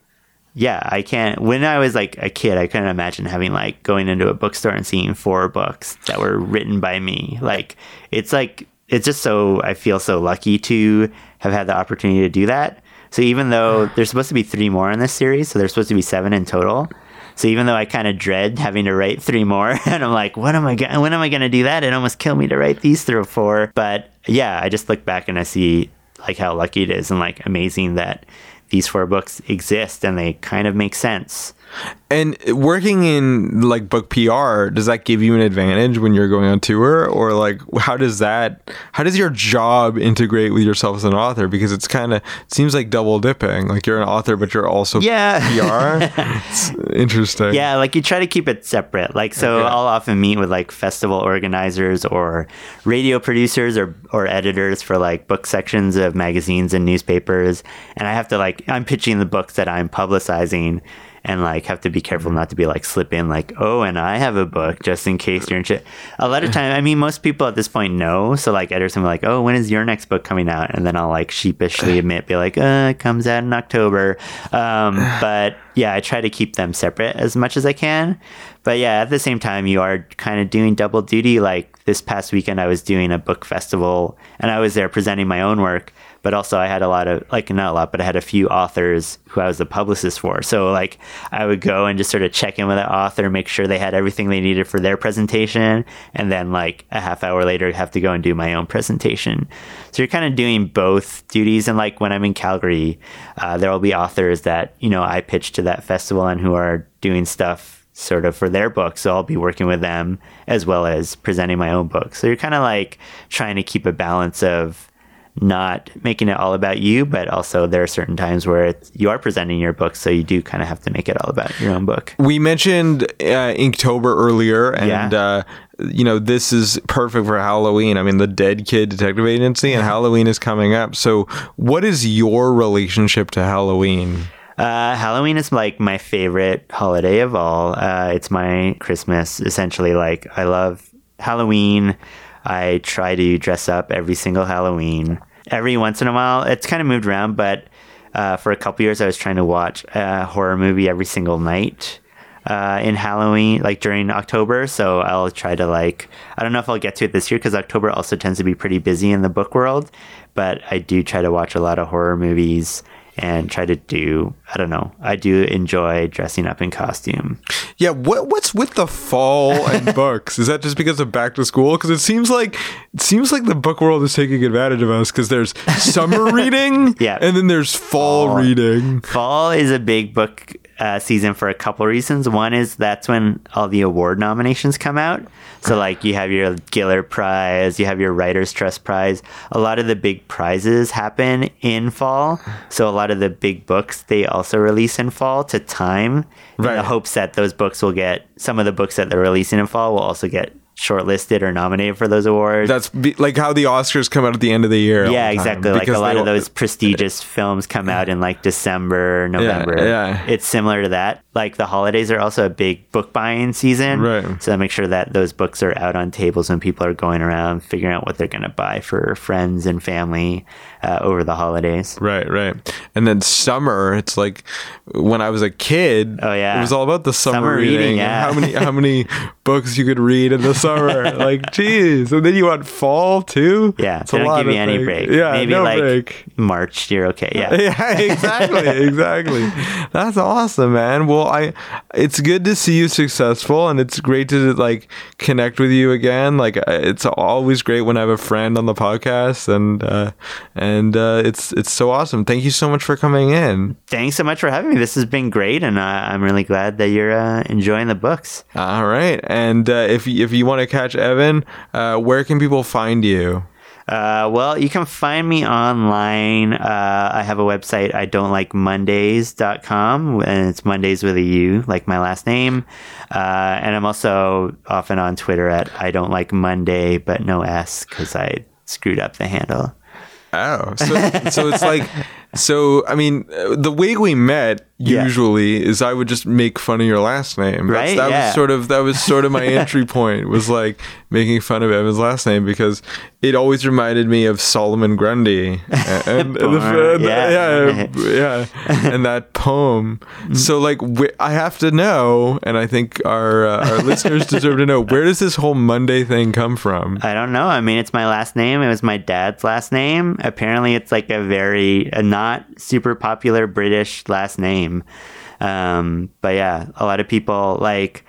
yeah, I can't. When I was like a kid, I couldn't imagine having like going into a bookstore and seeing four books that were written by me. Like, it's like, it's just so, I feel so lucky to have had the opportunity to do that. So even though *sighs* there's supposed to be three more in this series, so there's supposed to be seven in total. So even though I kind of dread having to write three more, *laughs* and I'm like, what am I going? When am I going to do that? It almost killed me to write these three or four. But yeah, I just look back and I see like how lucky it is and like amazing that these four books exist and they kind of make sense. And working in like book PR, does that give you an advantage when you're going on tour, or like how does that? How does your job integrate with yourself as an author? Because it's kind of it seems like double dipping. Like you're an author, but you're also Yeah. PR. *laughs* it's interesting. Yeah, like you try to keep it separate. Like so Okay. I'll often meet with like festival organizers or radio producers or or editors for like book sections of magazines and newspapers and I have to like I'm pitching the books that I'm publicizing and like have to be careful not to be like slip in like oh and I have a book just in case you're in shit. A lot of time I mean most people at this point know so like editors will be like oh when is your next book coming out and then I'll like sheepishly admit be like uh it comes out in October um *sighs* but yeah, I try to keep them separate as much as I can. But yeah, at the same time, you are kind of doing double duty. Like this past weekend, I was doing a book festival and I was there presenting my own work. But also, I had a lot of, like, not a lot, but I had a few authors who I was the publicist for. So, like, I would go and just sort of check in with the author, make sure they had everything they needed for their presentation. And then, like, a half hour later, have to go and do my own presentation. So, you're kind of doing both duties. And, like, when I'm in Calgary, uh, there will be authors that, you know, I pitch to that festival and who are doing stuff sort of for their book. So I'll be working with them as well as presenting my own book. So you're kind of like trying to keep a balance of not making it all about you, but also there are certain times where it's, you are presenting your book. So you do kind of have to make it all about your own book. We mentioned uh, Inktober earlier, and Yeah. uh, you know this is perfect for Halloween. I mean, the Dead Kid Detective Agency, and Halloween is coming up. So, what is your relationship to Halloween? Uh, Halloween is like my favorite holiday of all. Uh, it's my Christmas, essentially. Like, I love Halloween. I try to dress up every single Halloween. Every once in a while, it's kind of moved around, but uh, for a couple years, I was trying to watch a horror movie every single night uh, in Halloween, like during October. So I'll try to like, I don't know if I'll get to it this year because October also tends to be pretty busy in the book world. But I do try to watch a lot of horror movies and try to do, I don't know, I do enjoy dressing up in costume. Yeah, what what's with the fall and *laughs* books? Is that just because of back to school? Because it seems like it seems like the book world is taking advantage of us. Because there's summer *laughs* reading, Yeah. and then there's fall, Fall. reading. Fall is a big book uh, season for a couple reasons. One is that's when all the award nominations come out. So, like, you have your Giller Prize, you have your Writers Trust Prize. A lot of the big prizes happen in fall. So, a lot of the big books they also release in fall to time in the hopes that those books will get some of the books that they're releasing in fall will also get shortlisted or nominated for those awards. That's be, like how the Oscars come out at the end of the year. Yeah, the exactly. Like a lot of those prestigious films come out in like December, November. yeah. It's similar to that. Like the holidays are also a big book buying season. Right. So I make sure that those books are out on tables when people are going around figuring out what they're going to buy for friends and family uh, over the holidays. Right, right. And then summer, it's like when I was a kid. Oh, yeah. it was all about the summer, Summer reading. reading, yeah. how many how many *laughs* books you could read in the summer? like, *laughs* geez. And then you want fall too. Yeah, It's don't give of any things. break. Yeah, Maybe no like break. March, you're okay. Yeah. *laughs* Yeah, exactly, exactly. That's awesome, man. Well, I it's good to see you successful and it's great to like connect with you again. Like uh, it's always great when I have a friend on the podcast and uh and uh it's it's so awesome. Thank you so much for coming in. Thanks so much for having me. This has been great, and uh, I'm really glad that you're uh, enjoying the books. All right. And uh, if if you want to catch Evan, uh where can people find you? Uh, well, you can find me online. Uh, I have a website, I don't like Mundays.com, and it's Mundays with a U, like my last name. Uh, and I'm also often on Twitter at I don't like Munday, but no S, because I screwed up the handle. Oh, so so it's like *laughs* so. I mean, uh, the way we met Yeah. usually is I would just make fun of your last name. That's- Right? That Yeah. was sort of that was sort of my *laughs* entry point was like making fun of Evan's last name because it always reminded me of Solomon Grundy *laughs* and, and the, Bummer. the- Yeah. yeah, yeah, and that poem. So like, wh- I have to know, and I think our uh, our *laughs* listeners deserve to know where does this whole Monday thing come from? I don't know. I mean, it's my last name. It was my dad's last name. Apparently, it's like a very a not super popular British last name. Um, but yeah, a lot of people like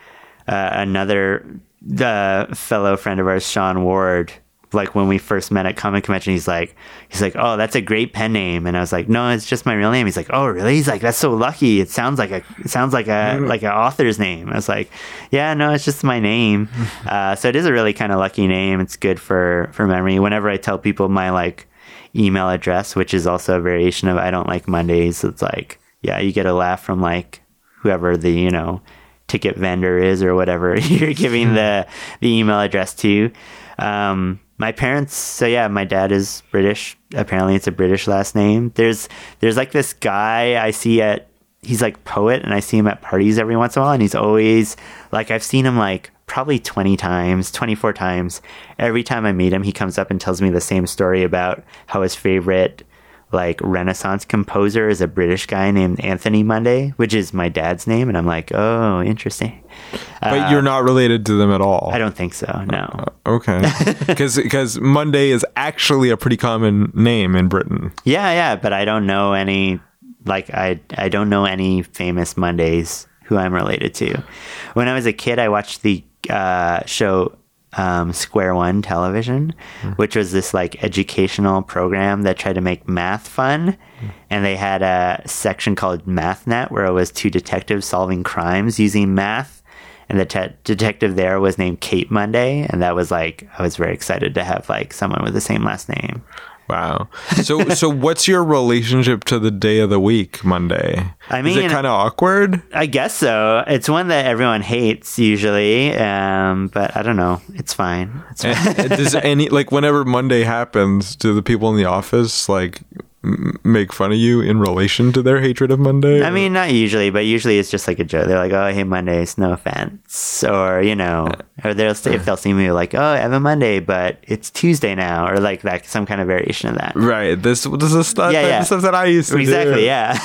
uh, another the fellow friend of ours, Sean Ward. Like when we first met at Comic Convention, he's like, he's like, oh, that's a great pen name, and I was like, no, it's just my real name. He's like, oh, really? He's like, that's so lucky. It sounds like a, it sounds like a, like an author's name. I was like, yeah, no, it's just my name. *laughs* Uh, so it is a really kind of lucky name. It's good for for memory. Whenever I tell people my like email address, which is also a variation of I don't like Mondays, it's like, yeah, you get a laugh from like whoever the you know ticket vendor is or whatever *laughs* you're giving the the email address to. Um, my parents, so yeah, my dad is British. Apparently, it's a British last name. There's there's like this guy I see at he's like poet, and I see him at parties every once in a while, and he's always like I've seen him like probably 20 times, 24 times. Every time I meet him, he comes up and tells me the same story about how his favorite like Renaissance composer is a British guy named Anthony Munday, which is my dad's name, and I'm like, oh, interesting. But you're not related to them at all. I don't think so. No. Uh, uh, okay. *laughs* Because Munday is actually a pretty common name in Britain. Yeah, yeah, but I don't know any like I I don't know any famous Mondays who I'm related to. When I was a kid, I watched the uh, show um, Square One Television, which was this like educational program that tried to make math fun. And they had a section called MathNet where it was two detectives solving crimes using math. And the te- detective there was named Kate Monday, and that was like I was very excited to have like someone with the same last name. Wow. So *laughs* so what's your relationship to the day of the week, Monday? I mean, is it kind of awkward? I guess so. It's one that everyone hates usually, um, but I don't know. It's fine. It's fine. Does *laughs* any like whenever Monday happens, do the people in the office like make fun of you in relation to their hatred of Monday? I mean, not usually, but usually it's just like a joke. They're like, "Oh, hey, Mondays, no offense," or you know, or they'll say, if they'll see me like, "Oh, I have a Monday, but it's Tuesday now," or like that, some kind of variation of that. right. This this is stuff, Yeah, that, yeah. stuff that I used to do. Exactly. Yeah.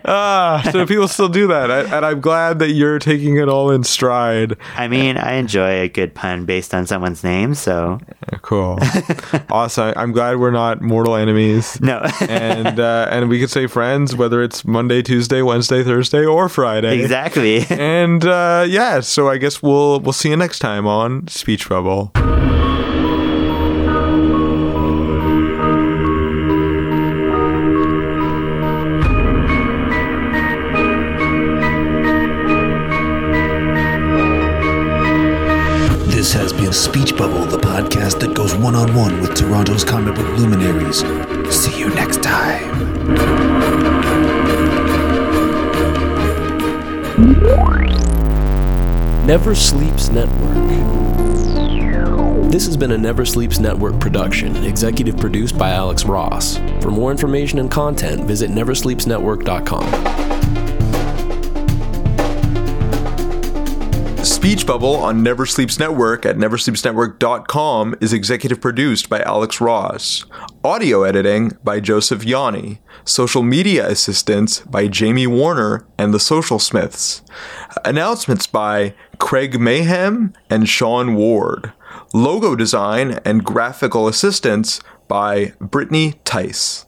*laughs* Ah, so people still do that, I, and I'm glad that you're taking it all in stride. I mean, I enjoy a good pun based on someone's name, so Cool, *laughs* awesome. I'm glad we're not mortal enemies. no. And uh, and we could say friends whether it's Monday, Tuesday, Wednesday, Thursday, or Friday. exactly. And uh, yeah, so I guess we'll we'll see you next time on Speech Bubble. One on one with Toronto's comic book luminaries. See you next time. Never Sleeps Network. This has been a Never Sleeps Network production, executive produced by Alex Ross. For more information and content, visit neversleepsnetwork.com. Speech Bubble on Never Sleeps Network at neversleepsnetwork.com is executive produced by Alex Ross. Audio editing by Joseph Yanni. Social media assistance by Jamie Warner and the Social Smiths. Announcements by Craig Mayhem and Sean Ward. Logo design and graphical assistance by Brittany Tice.